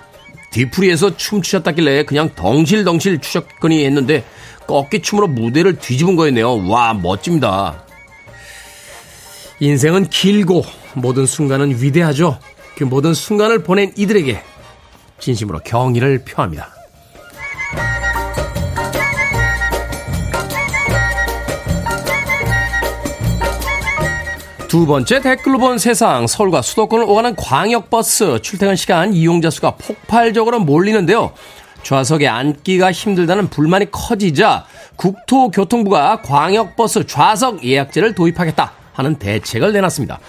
뒤풀이에서 춤추셨다길래 그냥 덩실덩실 추셨거니 했는데 꺾기춤으로 무대를 뒤집은 거였네요. 와, 멋집니다. 인생은 길고 모든 순간은 위대하죠. 그 모든 순간을 보낸 이들에게 진심으로 경의를 표합니다. 두 번째 댓글로 본 세상 서울과 수도권을 오가는 광역버스 출퇴근 시간 이용자 수가 폭발적으로 몰리는데요. 좌석에 앉기가 힘들다는 불만이 커지자 국토교통부가 광역버스 좌석 예약제를 도입하겠다 하는 대책을 내놨습니다.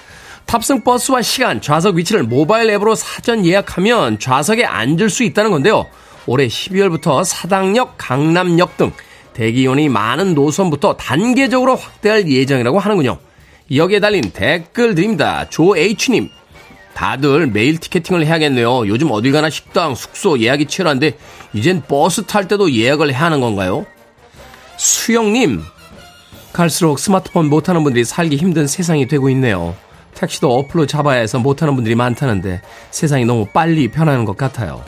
탑승 버스와 시간, 좌석 위치를 모바일 앱으로 사전 예약하면 좌석에 앉을 수 있다는 건데요. 올해 12월부터 사당역, 강남역 등 대기온이 많은 노선부터 단계적으로 확대할 예정이라고 하는군요. 여기에 달린 댓글 드립니다. 조H님, 다들 매일 티켓팅을 해야겠네요. 요즘 어딜 가나 식당, 숙소 예약이 치열한데 이젠 버스 탈 때도 예약을 해야 하는 건가요? 수영님, 갈수록 스마트폰 못하는 분들이 살기 힘든 세상이 되고 있네요. 택시도 어플로 잡아야 해서 못하는 분들이 많다는데 세상이 너무 빨리 변하는 것 같아요.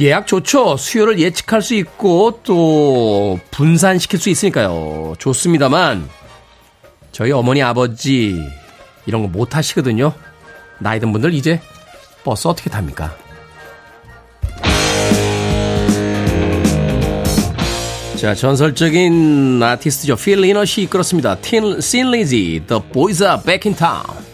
예약 좋죠. 수요를 예측할 수 있고 또 분산시킬 수 있으니까요. 좋습니다만 저희 어머니 아버지 이런 거 못 하시거든요. 나이 든 분들 이제 버스 어떻게 탑니까? 자, 전설적인 아티스트죠. 필 리넛이 이끌었습니다. 틴, 씬 리지, The Boys Are Back in Town.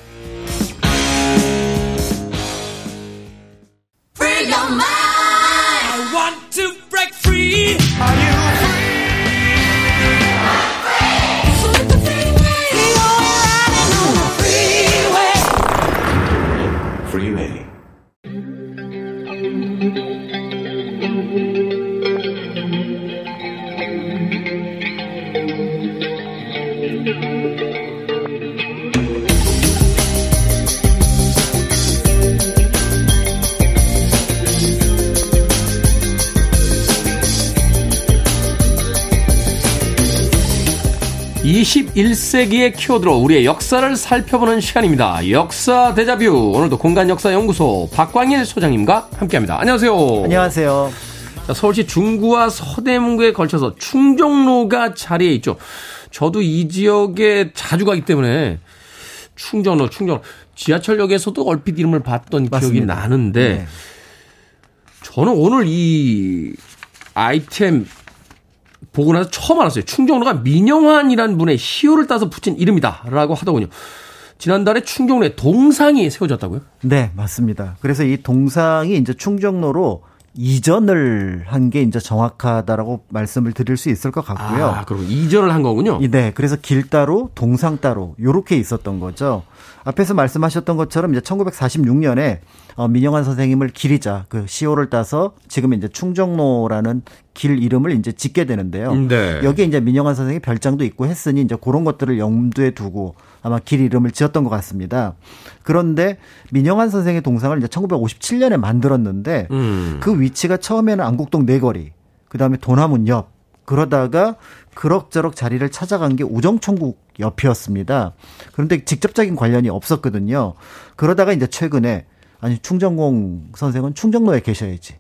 21세기의 키워드로 우리의 역사를 살펴보는 시간입니다. 역사 대자뷰. 오늘도 공간 역사 연구소 박광일 소장님과 함께합니다. 안녕하세요. 안녕하세요. 자, 서울시 중구와 서대문구에 걸쳐서 충정로가 자리에 있죠. 저도 이 지역에 자주 가기 때문에 충정로, 충정로. 지하철역에서도 얼핏 이름을 봤던 맞습니다. 기억이 나는데 네. 저는 오늘 이 아이템 보고 나서 처음 알았어요. 충정로가 민영환이라는 분의 시호를 따서 붙인 이름이다라고 하더군요. 지난달에 충정로에 동상이 세워졌다고요? 네, 맞습니다. 그래서 이 동상이 이제 충정로로 이전을 한 게 이제 정확하다라고 말씀을 드릴 수 있을 것 같고요. 아, 그리고 이전을 한 거군요. 이- 네, 그래서 길 따로 동상 따로 요렇게 있었던 거죠. 앞에서 말씀하셨던 것처럼 이제 1946년에 어, 민영환 선생님을 기리자 그 시호를 따서 지금 이제 충정로라는 길 이름을 이제 짓게 되는데요. 네. 여기에 이제 민영환 선생님 별장도 있고 했으니 이제 그런 것들을 염두에 두고 아마 길 이름을 지었던 것 같습니다. 그런데 민영환 선생의 동상을 이제 1957년에 만들었는데 음. 그 위치가 처음에는 안국동 네거리, 그 다음에 도남문 옆, 그러다가 그럭저럭 자리를 찾아간 게 우정총국 옆이었습니다. 그런데 직접적인 관련이 없었거든요. 그러다가 이제 최근에 아니 충정공 선생은 충정로에 계셔야지.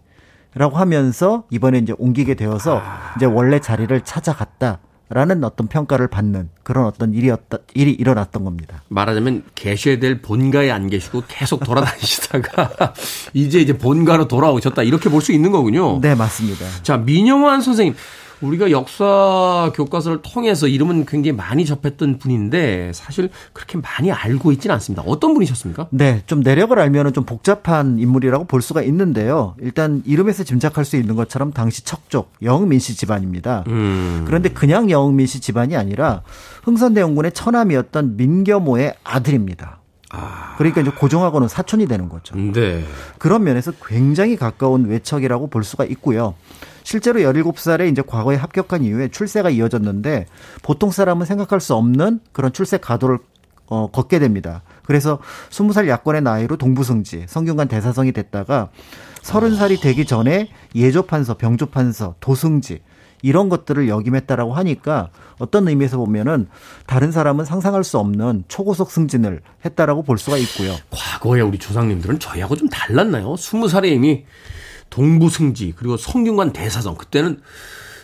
라고 하면서 이번에 이제 옮기게 되어서 이제 원래 자리를 찾아갔다 라는 어떤 평가를 받는 그런 어떤 일이었다 일이 일어났던 겁니다. 말하자면 계셔야 될 본가에 안 계시고 계속 돌아다니시다가 이제 이제 본가로 돌아오셨다 이렇게 볼 수 있는 거군요. 네, 맞습니다. 자, 민영환 선생님. 우리가 역사 교과서를 통해서 이름은 굉장히 많이 접했던 분인데 사실 그렇게 많이 알고 있지는 않습니다. 어떤 분이셨습니까? 네, 좀 내력을 알면은 좀 복잡한 인물이라고 볼 수가 있는데요. 일단 이름에서 짐작할 수 있는 것처럼 당시 척족 영민 씨 집안입니다. 음. 그런데 그냥 영민 씨 집안이 아니라 흥선대원군의 처남이었던 민겸호의 아들입니다. 그러니까 이제 고종하고는 사촌이 되는 거죠. 네. 그런 면에서 굉장히 가까운 외척이라고 볼 수가 있고요. 실제로 17살에 이제 과거에 합격한 이후에 출세가 이어졌는데 보통 사람은 생각할 수 없는 그런 출세 가도를 어, 걷게 됩니다. 그래서 20살 약권의 나이로 동부승지, 성균관 대사성이 됐다가 30살이 되기 전에 예조판서, 병조판서, 도승지 이런 것들을 역임했다라고 하니까 어떤 의미에서 보면은 다른 사람은 상상할 수 없는 초고속 승진을 했다라고 볼 수가 있고요. 과거에 우리 조상님들은 저희하고 좀 달랐나요? 스무 살에 이미 동부승지 그리고 성균관 대사성 그때는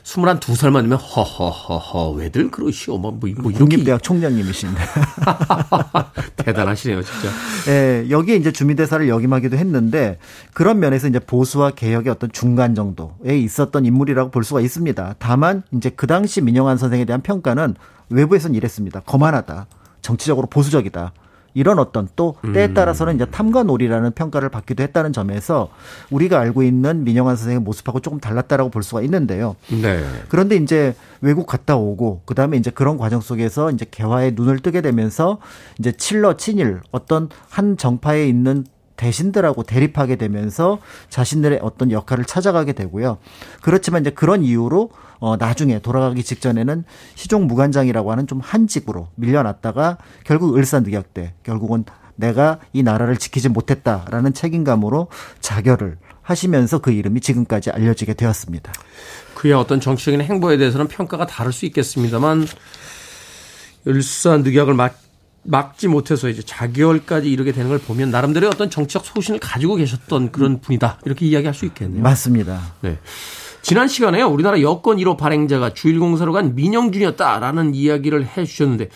스물한 두 살만 되면 허허허허 왜들 그러시오 뭐, 뭐, 뭐 이렇게 국립대학 총장님이신데. 대단하시네요 진짜. 예, 여기에 이제 주민대사를 역임하기도 했는데 그런 면에서 이제 보수와 개혁의 어떤 중간 정도에 있었던 인물이라고 볼 수가 있습니다. 다만 이제 그 당시 민영환 선생에 대한 평가는 외부에서는 이랬습니다. 거만하다. 정치적으로 보수적이다. 이런 어떤 또 때에 따라서는 이제 탐관오리라는 평가를 받기도 했다는 점에서 우리가 알고 있는 민영환 선생의 모습하고 조금 달랐다라고 볼 수가 있는데요. 네. 그런데 이제 외국 갔다 오고 그다음에 이제 그런 과정 속에서 이제 개화에 눈을 뜨게 되면서 이제 칠러 친일 어떤 한 정파에 있는 대신들하고 대립하게 되면서 자신들의 어떤 역할을 찾아가게 되고요. 그렇지만 이제 그런 이유로 어 나중에 돌아가기 직전에는 시종 무관장이라고 하는 좀 한직으로 밀려났다가 결국 을사늑약대 결국은 내가 이 나라를 지키지 못했다라는 책임감으로 자결을 하시면서 그 이름이 지금까지 알려지게 되었습니다. 그의 어떤 정치적인 행보에 대해서는 평가가 다를 수 있겠습니다만 일사늑약을 막 막지 못해서 이제 자결까지 이르게 되는 걸 보면 나름대로의 어떤 정치적 소신을 가지고 계셨던 그런 분이다 이렇게 이야기할 수 있겠네요. 맞습니다. 네. 지난 시간에요. 우리나라 여권 1호 발행자가 주일공사로 간 민영준이었다라는 이야기를 해 주셨는데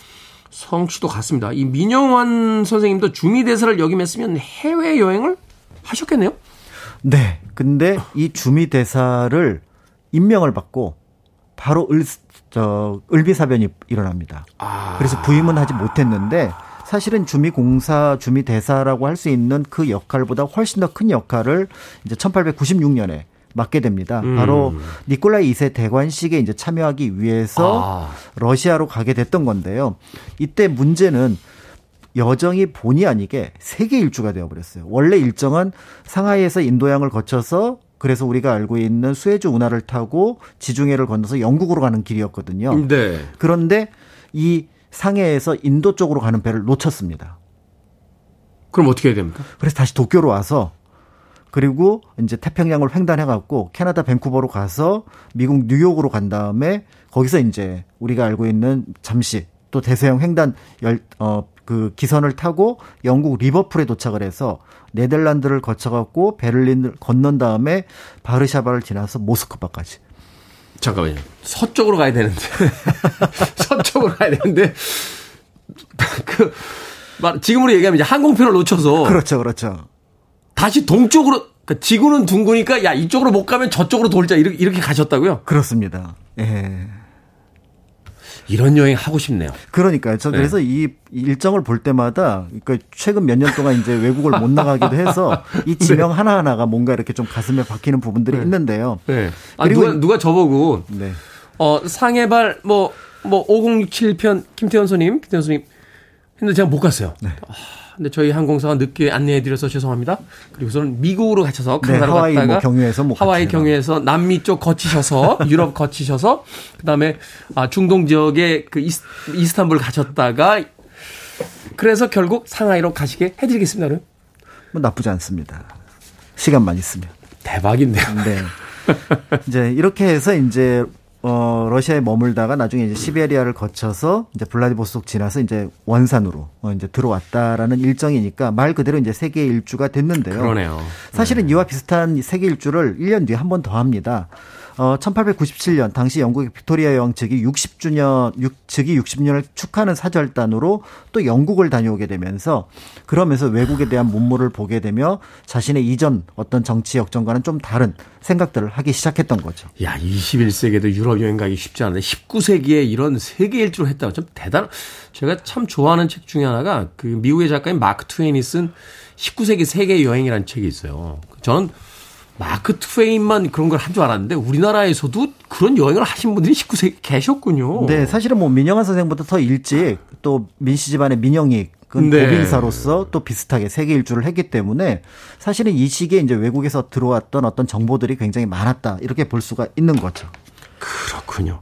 성씨도 같습니다. 이 민영환 선생님도 주미 대사를 역임했으면 해외 여행을 하셨겠네요. 네. 근데 이 주미 대사를 임명을 받고 바로 을, 저, 을비사변이 일어납니다. 그래서 부임은 하지 못했는데 사실은 주미공사, 주미대사라고 할 수 있는 그 역할보다 훨씬 더 큰 역할을 이제 1896년에 맡게 됩니다. 바로 니콜라이 2세 대관식에 이제 참여하기 위해서 아. 러시아로 가게 됐던 건데요. 이때 문제는 여정이 본의 아니게 세계 일주가 되어버렸어요. 원래 일정은 상하이에서 인도양을 거쳐서 그래서 우리가 알고 있는 수에즈 운하를 타고 지중해를 건너서 영국으로 가는 길이었거든요. 네. 그런데 이 상해에서 인도 쪽으로 가는 배를 놓쳤습니다. 그럼 어떻게 해야 됩니까? 그래서 다시 도쿄로 와서 그리고 이제 태평양을 횡단해 갖고 캐나다 밴쿠버로 가서 미국 뉴욕으로 간 다음에 거기서 이제 우리가 알고 있는 잠시 또 대서양 횡단 열, 어, 그 기선을 타고 영국 리버풀에 도착을 해서 네덜란드를 거쳐갖고 베를린을 건넌 다음에 바르샤바를 지나서 모스크바까지. 잠깐만요. 서쪽으로 가야 되는데. 서쪽으로 가야 되는데. 그, 말, 지금으로 얘기하면 이제 항공편을 놓쳐서. 그렇죠, 그렇죠. 다시 동쪽으로, 그러니까 지구는 둥그니까 야, 이쪽으로 못 가면 저쪽으로 돌자. 이렇게, 이렇게 가셨다고요? 그렇습니다. 예. 이런 여행 하고 싶네요. 그러니까요. 저 네. 그래서 이 일정을 볼 때마다 그러니까 최근 몇 년 동안 이제 외국을 못 나가기도 해서 이 지명 하나 하나가 뭔가 이렇게 좀 가슴에 박히는 부분들이 있는데요. 네. 아, 그리고 누가, 누가 저보고, 네. 어, 상해발, 뭐, 뭐, 5067편, 김태현 손님, 김태현 손님. 근데 제가 못 갔어요. 네. 아, 근데 저희 항공사가 늦게 안내해드려서 죄송합니다. 그리고서는 미국으로 가셔서 네, 카나다로 하와이 갔다가 뭐 경유해서 뭐 하와이 경유해서 남미 쪽 거치셔서 유럽 거치셔서 그다음에 아, 중동 지역의 그 이스, 이스탄불 가셨다가 그래서 결국 상하이로 가시게 해드리겠습니다. 그럼. 뭐 나쁘지 않습니다. 시간만 있으면. 대박인데요. 네. 이제 이렇게 해서 이제 어 러시아에 머물다가 나중에 이제 시베리아를 거쳐서 이제 블라디보스톡 지나서 이제 원산으로 어 이제 들어왔다라는 일정이니까 말 그대로 이제 세계 일주가 됐는데요. 그러네요. 사실은 이와 비슷한 세계 일주를 1년 뒤에 한 번 더 합니다. 어, 1897년 당시 영국의 빅토리아 여왕 측이 60주년, 6, 즉위 60년을 축하하는 사절단으로 또 영국을 다녀오게 되면서 그러면서 외국에 대한 문물을 보게 되며 자신의 이전 어떤 정치 역정과는 좀 다른 생각들을 하기 시작했던 거죠. 야, 21세기에도 유럽 여행 가기 쉽지 않은데 19세기에 이런 세계 일주를 했다고 좀 대단. 제가 참 좋아하는 책 중에 하나가 그 미국의 작가인 마크 트웨인이 쓴 19세기 세계 여행이라는 책이 있어요. 저는 마크 트웨인만 그런 걸 한 줄 알았는데 우리나라에서도 그런 여행을 하신 분들이 19세기 계셨군요. 네, 사실은 뭐 민영환 선생보다 더 일찍 또 민씨 집안의 민영이 그 네. 고빙사로서 또 비슷하게 세계 일주를 했기 때문에 사실은 이 시기에 이제 외국에서 들어왔던 어떤 정보들이 굉장히 많았다 이렇게 볼 수가 있는 거죠. 그렇군요.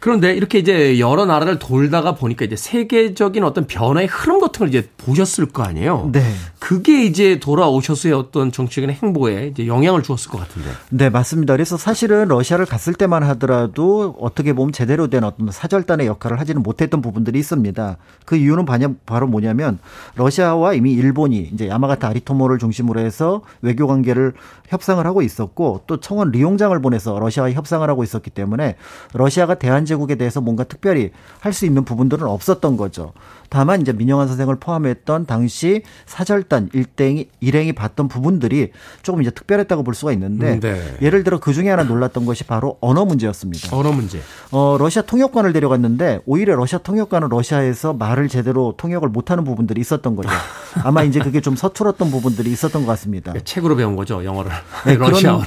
그런데 이렇게 이제 여러 나라를 돌다가 보니까 이제 세계적인 어떤 변화의 흐름 같은 걸 이제 보셨을 거 아니에요. 네. 그게 이제 돌아오셔서의 어떤 정치적인 행보에 이제 영향을 주었을 것 같은데. 네, 맞습니다. 그래서 사실은 러시아를 갔을 때만 하더라도 어떻게 보면 제대로 된 어떤 사절단의 역할을 하지는 못했던 부분들이 있습니다. 그 이유는 바로 뭐냐면 러시아와 이미 일본이 이제 야마가타 아리토모를 중심으로 해서 외교 관계를 협상을 하고 있었고 또 청원 리용장을 보내서 러시아와 협상을 하고 있었기 때문에 러시아가 대한제국에 대해서 뭔가 특별히 할 수 있는 부분들은 없었던 거죠. 다만 이제 민영환 선생을 포함했던 당시 사절단 일행이 일행이 봤던 부분들이 조금 이제 특별했다고 볼 수가 있는데 음, 네. 예를 들어 그 중에 하나 놀랐던 것이 바로 언어 문제였습니다. 언어 문제. 어, 러시아 통역관을 데려갔는데 오히려 러시아 통역관은 러시아에서 말을 제대로 통역을 못하는 부분들이 있었던 거죠. 아마 이제 그게 좀 서툴었던 부분들이 있었던 것 같습니다. 책으로 배운 거죠, 영어를. 네, 러시아어를.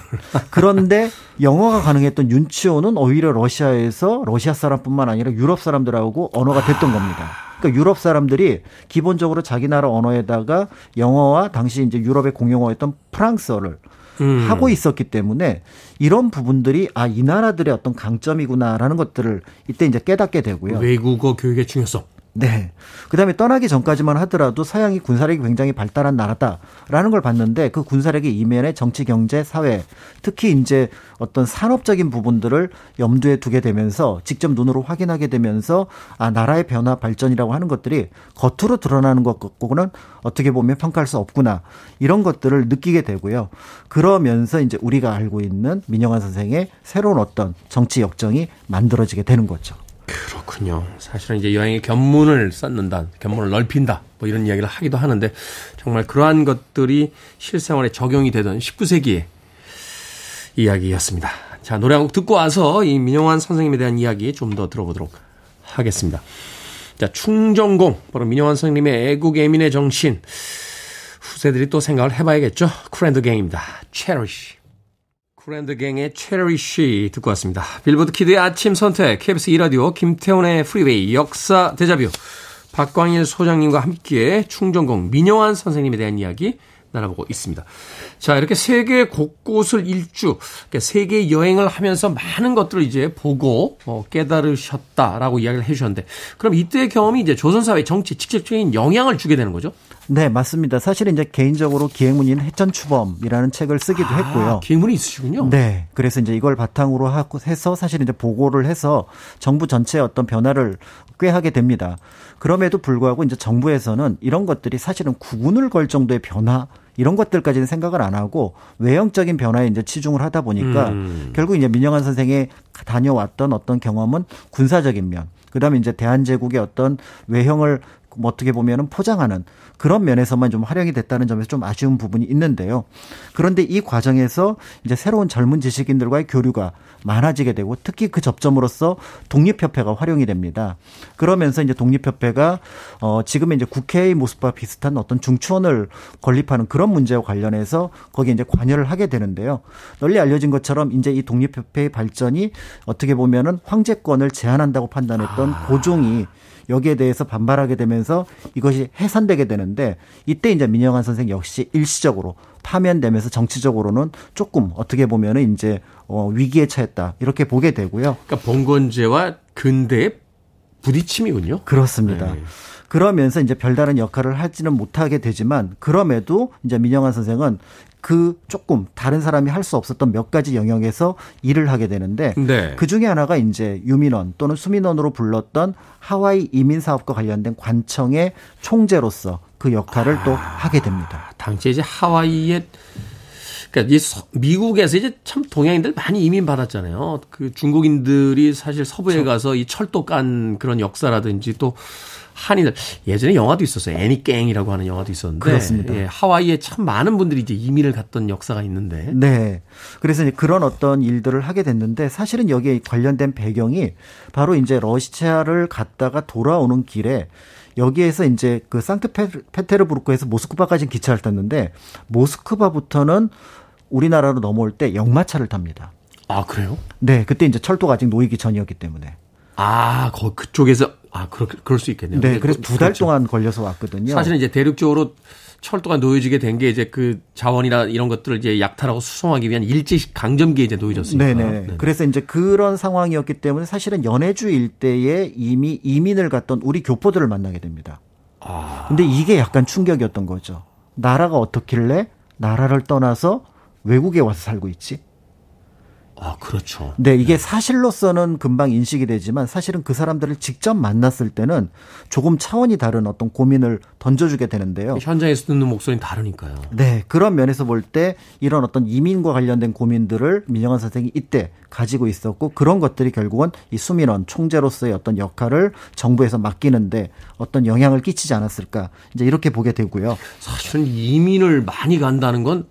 그런, 데 영어가 가능했던 윤치호는 오히려 러시아에서 러시아 사람뿐만 아니라 유럽 사람들하고 언어가 됐던 겁니다. 그러니까 유럽 사람들이 기본적으로 자기 나라 언어에다가 영어와 당시 이제 유럽의 공용어였던 프랑스어를 음. 하고 있었기 때문에 이런 부분들이 아 이 나라들의 어떤 강점이구나라는 것들을 이때 이제 깨닫게 되고요. 외국어 교육의 중요성. 네. 그 다음에 떠나기 전까지만 하더라도 서양이 군사력이 굉장히 발달한 나라다라는 걸 봤는데 그 군사력의 이면에 정치, 경제, 사회, 특히 이제 어떤 산업적인 부분들을 염두에 두게 되면서 직접 눈으로 확인하게 되면서 아, 나라의 변화, 발전이라고 하는 것들이 겉으로 드러나는 것 같고는 어떻게 보면 평가할 수 없구나. 이런 것들을 느끼게 되고요. 그러면서 이제 우리가 알고 있는 민영환 선생의 새로운 어떤 정치 역정이 만들어지게 되는 거죠. 그렇군요. 사실은 이제 여행의 견문을 쌓는다, 견문을 넓힌다, 뭐 이런 이야기를 하기도 하는데 정말 그러한 것들이 실생활에 적용이 되던 19세기의 이야기였습니다. 자, 노래 한 곡 듣고 와서 이 민영환 선생님에 대한 이야기 좀 더 들어보도록 하겠습니다. 자, 충정공, 바로 민영환 선생님의 애국 애민의 정신. 후세들이 또 생각을 해봐야겠죠. 쿨 앤 더 갱입니다. Cherish. 쿨 앤 더 갱의 Cherish 듣고 왔습니다. 빌보드 키드의 아침 선택, KBS 2라디오, 김태훈의 프리웨이, 역사 데자뷰, 박광일 소장님과 함께 충정공 민영환 선생님에 대한 이야기 나눠보고 있습니다. 자, 이렇게 세계 곳곳을 일주, 그러니까 세계 여행을 하면서 많은 것들을 이제 보고 어, 깨달으셨다라고 이야기를 해주셨는데, 그럼 이때의 경험이 이제 조선사회 정치 직접적인 영향을 주게 되는 거죠? 네, 맞습니다. 사실은 이제 개인적으로 기획문인 해천추범이라는 책을 쓰기도 아, 했고요. 기획문이 있으시군요. 네. 그래서 이제 이걸 바탕으로 하고 해서 사실 이제 보고를 해서 정부 전체의 어떤 변화를 꾀하게 됩니다. 그럼에도 불구하고 이제 정부에서는 이런 것들이 사실은 구분을 걸 정도의 변화 이런 것들까지는 생각을 안 하고 외형적인 변화에 이제 치중을 하다 보니까 음. 결국 이제 민영환 선생의 다녀왔던 어떤 경험은 군사적인 면, 그다음에 이제 대한제국의 어떤 외형을 뭐 어떻게 보면은 포장하는 그런 면에서만 좀 활용이 됐다는 점에서 좀 아쉬운 부분이 있는데요. 그런데 이 과정에서 이제 새로운 젊은 지식인들과의 교류가 많아지게 되고 특히 그 접점으로서 독립협회가 활용이 됩니다. 그러면서 이제 독립협회가 어 지금의 이제 국회의 모습과 비슷한 어떤 중추원을 건립하는 그런 문제와 관련해서 거기에 이제 관여를 하게 되는데요. 널리 알려진 것처럼 이제 이 독립협회의 발전이 어떻게 보면은 황제권을 제한한다고 판단했던 고종이 여기에 대해서 반발하게 되면서 이것이 해산되게 되는데 이때 이제 민영환 선생 역시 일시적으로 파면되면서 정치적으로는 조금 어떻게 보면은 이제 어 위기에 처했다 이렇게 보게 되고요. 그러니까 봉건제와 근대의 부딪힘이군요. 그렇습니다. 네. 그러면서 이제 별다른 역할을 하지는 못하게 되지만 그럼에도 이제 민영환 선생은 그 조금 다른 사람이 할 수 없었던 몇 가지 영역에서 일을 하게 되는데 네. 그 중에 하나가 이제 유민원 또는 수민원으로 불렀던 하와이 이민 사업과 관련된 관청의 총재로서 그 역할을 또 하게 됩니다. 당시에 이제 하와이에 그러니까 이 서- 미국에서 이제 참 동양인들 많이 이민 받았잖아요. 그 중국인들이 사실 서부에 가서 이 철도 깐 그런 역사라든지 또 한인들 예전에 영화도 있었어요. 애니깽이라고 하는 영화도 있었는데 그렇습니다. 예, 하와이에 참 많은 분들이 이제 이민을 갔던 역사가 있는데 네. 그래서 이제 그런 어떤 일들을 하게 됐는데 사실은 여기에 관련된 배경이 바로 이제 러시아를 갔다가 돌아오는 길에 여기에서 이제 그 상트페테르부르크에서 모스크바까지 기차를 탔는데 모스크바부터는 우리나라로 넘어올 때 역마차를 탑니다. 아 그래요? 네, 그때 이제 철도가 아직 놓이기 전이었기 때문에. 아, 거 그쪽에서 아 그럴 그럴 수 있겠네요. 네, 그래서 그- 두달 그렇죠. 동안 걸려서 왔거든요. 사실은 이제 대륙적으로 철도가 놓여지게 된 게 이제 그 자원이나 이런 것들을 이제 약탈하고 수송하기 위한 일제 강점기에 이제 놓여졌으니까. 네네. 네네. 그래서 이제 그런 상황이었기 때문에 사실은 연해주 일대에 이미 이민을 갔던 우리 교포들을 만나게 됩니다. 아. 근데 이게 약간 충격이었던 거죠. 나라가 어떻길래 나라를 떠나서 외국에 와서 살고 있지? 아, 그렇죠. 네, 이게 사실로서는 금방 인식이 되지만 사실은 그 사람들을 직접 만났을 때는 조금 차원이 다른 어떤 고민을 던져주게 되는데요. 현장에서 듣는 목소리는 다르니까요. 네, 그런 면에서 볼 때 이런 어떤 이민과 관련된 고민들을 민영환 선생이 이때 가지고 있었고 그런 것들이 결국은 이 수민원 총재로서의 어떤 역할을 정부에서 맡기는데 어떤 영향을 끼치지 않았을까 이제 이렇게 보게 되고요. 사실은 이민을 많이 간다는 건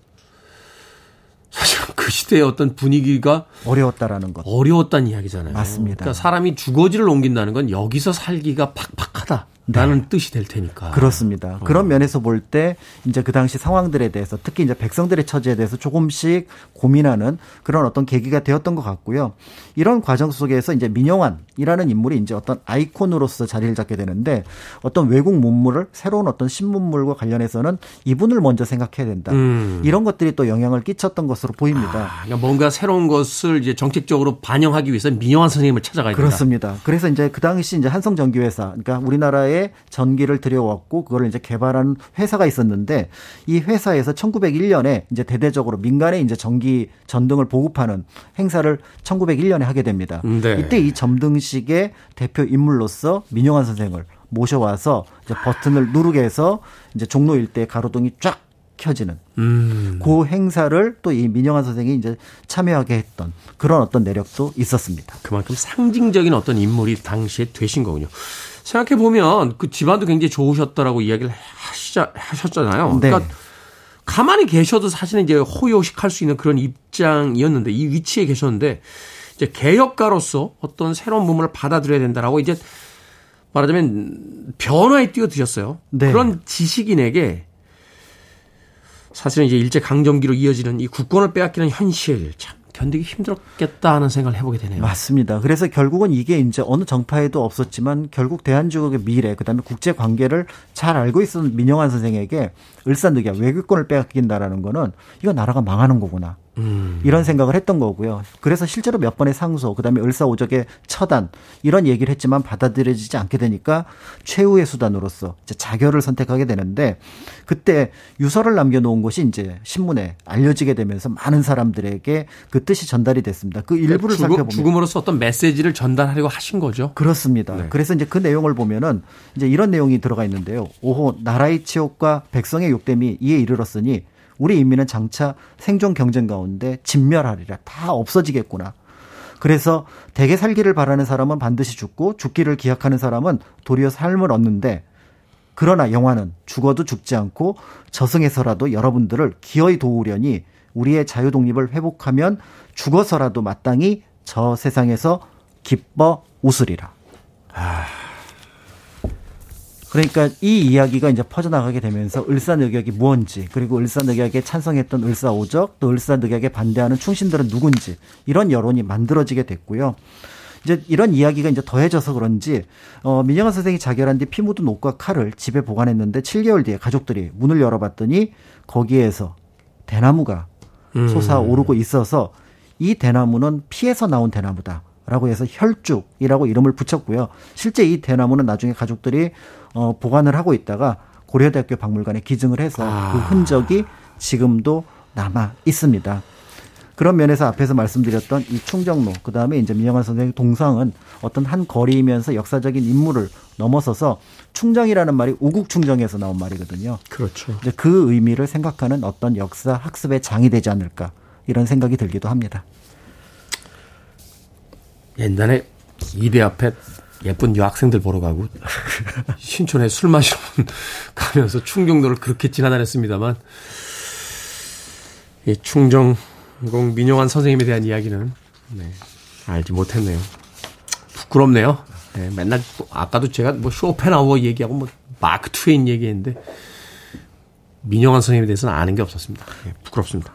사실 그 시대의 어떤 분위기가 어려웠다라는 것. 어려웠다는 이야기잖아요. 맞습니다. 그러니까 사람이 주거지를 옮긴다는 건 여기서 살기가 팍팍하다 라는 뜻이 될 테니까. 네. 그렇습니다. 그런 면에서 볼 때 이제 그 당시 상황들에 대해서 특히 이제 백성들의 처지에 대해서 조금씩 고민하는 그런 어떤 계기가 되었던 것 같고요. 이런 과정 속에서 이제 민영환이라는 인물이 이제 어떤 아이콘으로서 자리를 잡게 되는데 어떤 외국 문물을 새로운 어떤 신문물과 관련해서는 이분을 먼저 생각해야 된다. 음. 이런 것들이 또 영향을 끼쳤던 것으로 보입니다. 아, 그러니까 뭔가 새로운 것을 이제 정책적으로 반영하기 위해서 민영환 선생님을 찾아가야 된다. 그렇습니다. 그래서 이제 그 당시 이제 한성 전기회사, 그러니까 우리나라 에 전기를 들여왔고 그걸 이제 개발한 회사가 있었는데 이 회사에서 1901년에 이제 대대적으로 민간에 이제 전기 전등을 보급하는 행사를 1901년에 하게 됩니다. 네. 이때 이 점등식의 대표 인물로서 민영환 선생을 모셔와서 이제 버튼을 누르게 해서 이제 종로 일대 가로등이 쫙 켜지는 음. 그 행사를 또 이 민영환 선생이 이제 참여하게 했던 그런 어떤 내력도 있었습니다. 그만큼 상징적인 어떤 인물이 당시에 되신 거군요. 생각해 보면 그 집안도 굉장히 좋으셨다라고 이야기를 하시자, 하셨잖아요. 네. 그러니까 가만히 계셔도 사실은 이제 호요식할 수 있는 그런 입장이었는데 이 위치에 계셨는데 이제 개혁가로서 어떤 새로운 부분을 받아들여야 된다라고 이제 말하자면 변화에 뛰어드셨어요. 네. 그런 지식인에게 사실은 이제 일제 강점기로 이어지는 이 국권을 빼앗기는 현실 참 견디기 힘들었겠다 하는 생각을 해보게 되네요. 맞습니다. 그래서 결국은 이게 이제 어느 정파에도 없었지만 결국 대한민국의 미래, 그다음에 국제 관계를 잘 알고 있었던 민영환 선생에게 을산득이야 외교권을 빼앗긴다라는 거는 이거 나라가 망하는 거구나. 음. 이런 생각을 했던 거고요. 그래서 실제로 몇 번의 상소, 그다음에 을사오적의 처단 이런 얘기를 했지만 받아들여지지 않게 되니까 최후의 수단으로서 이제 자결을 선택하게 되는데 그때 유서를 남겨놓은 것이 이제 신문에 알려지게 되면서 많은 사람들에게 그 뜻이 전달이 됐습니다. 그 일부를 그러니까 죽음, 살펴보면 죽음으로써 어떤 메시지를 전달하려고 하신 거죠. 그렇습니다. 네. 그래서 이제 그 내용을 보면은 이제 이런 내용이 들어가 있는데요. 오호 나라의 치욕과 백성의 욕됨이 이에 이르렀으니 우리 인민은 장차 생존 경쟁 가운데 진멸하리라. 다 없어지겠구나. 그래서 대개 살기를 바라는 사람은 반드시 죽고 죽기를 기약하는 사람은 도리어 삶을 얻는데 그러나 영화는 죽어도 죽지 않고 저승에서라도 여러분들을 기어이 도우려니 우리의 자유 독립을 회복하면 죽어서라도 마땅히 저 세상에서 기뻐 웃으리라. 아... 그러니까 이 이야기가 이제 퍼져나가게 되면서 을사늑약이 무언지 그리고 을사늑약에 찬성했던 을사오적 또 을사늑약에 반대하는 충신들은 누군지 이런 여론이 만들어지게 됐고요. 이제 이런 이야기가 이제 더해져서 그런지 어 민영환 선생이 자결한 뒤 피 묻은 옷과 칼을 집에 보관했는데 7개월 뒤에 가족들이 문을 열어봤더니 거기에서 대나무가 음. 솟아오르고 있어서 이 대나무는 피에서 나온 대나무다. 라고 해서 혈죽이라고 이름을 붙였고요. 실제 이 대나무는 나중에 가족들이 어, 보관을 하고 있다가 고려대학교 박물관에 기증을 해서 아. 그 흔적이 지금도 남아 있습니다. 그런 면에서 앞에서 말씀드렸던 이 충정로, 그 다음에 이제 민영환 선생의 동상은 어떤 한 거리이면서 역사적인 인물을 넘어서서 충정이라는 말이 우국 충정에서 나온 말이거든요. 그렇죠. 이제 그 의미를 생각하는 어떤 역사 학습의 장이 되지 않을까 이런 생각이 들기도 합니다. 옛날에 이배 앞에 예쁜 여학생들 보러 가고 신촌에 술 마시러 가면서 충정도를 그렇게 지나다녔습니다만 이 충정공 민용환 선생님에 대한 이야기는 네, 알지 못했네요. 부끄럽네요. 네, 맨날 아까도 제가 뭐 쇼펜하우어 얘기하고 뭐 마크 트웨인 얘기했는데 민용환 선생님에 대해서는 아는 게 없었습니다. 네, 부끄럽습니다.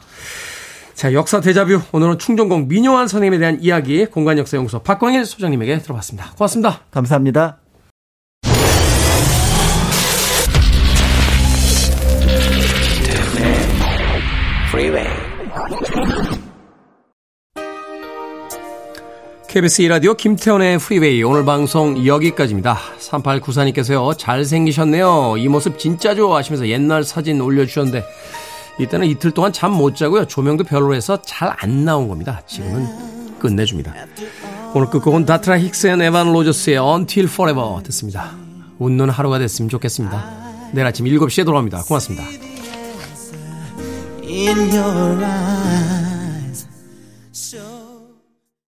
자, 역사 대자뷰. 오늘은 충정공 민요한 선생님에 대한 이야기 공간역사연구소 박광일 소장님에게 들어봤습니다. 고맙습니다. 감사합니다. KBS 2라디오 김태원의 프리웨이 오늘 방송 여기까지입니다. 3894님께서요. 잘생기셨네요. 이 모습 진짜 좋아 하시면서 옛날 사진 올려주셨는데 이때는 이틀 동안 잠 못 자고요. 조명도 별로 해서 잘 안 나온 겁니다. 지금은 끝내줍니다. 오늘 끝곡은 다트라 힉스 and 에반 로저스의 Until Forever 듣습니다. 웃는 하루가 됐으면 좋겠습니다. 내일 아침 7시에 돌아옵니다. 고맙습니다.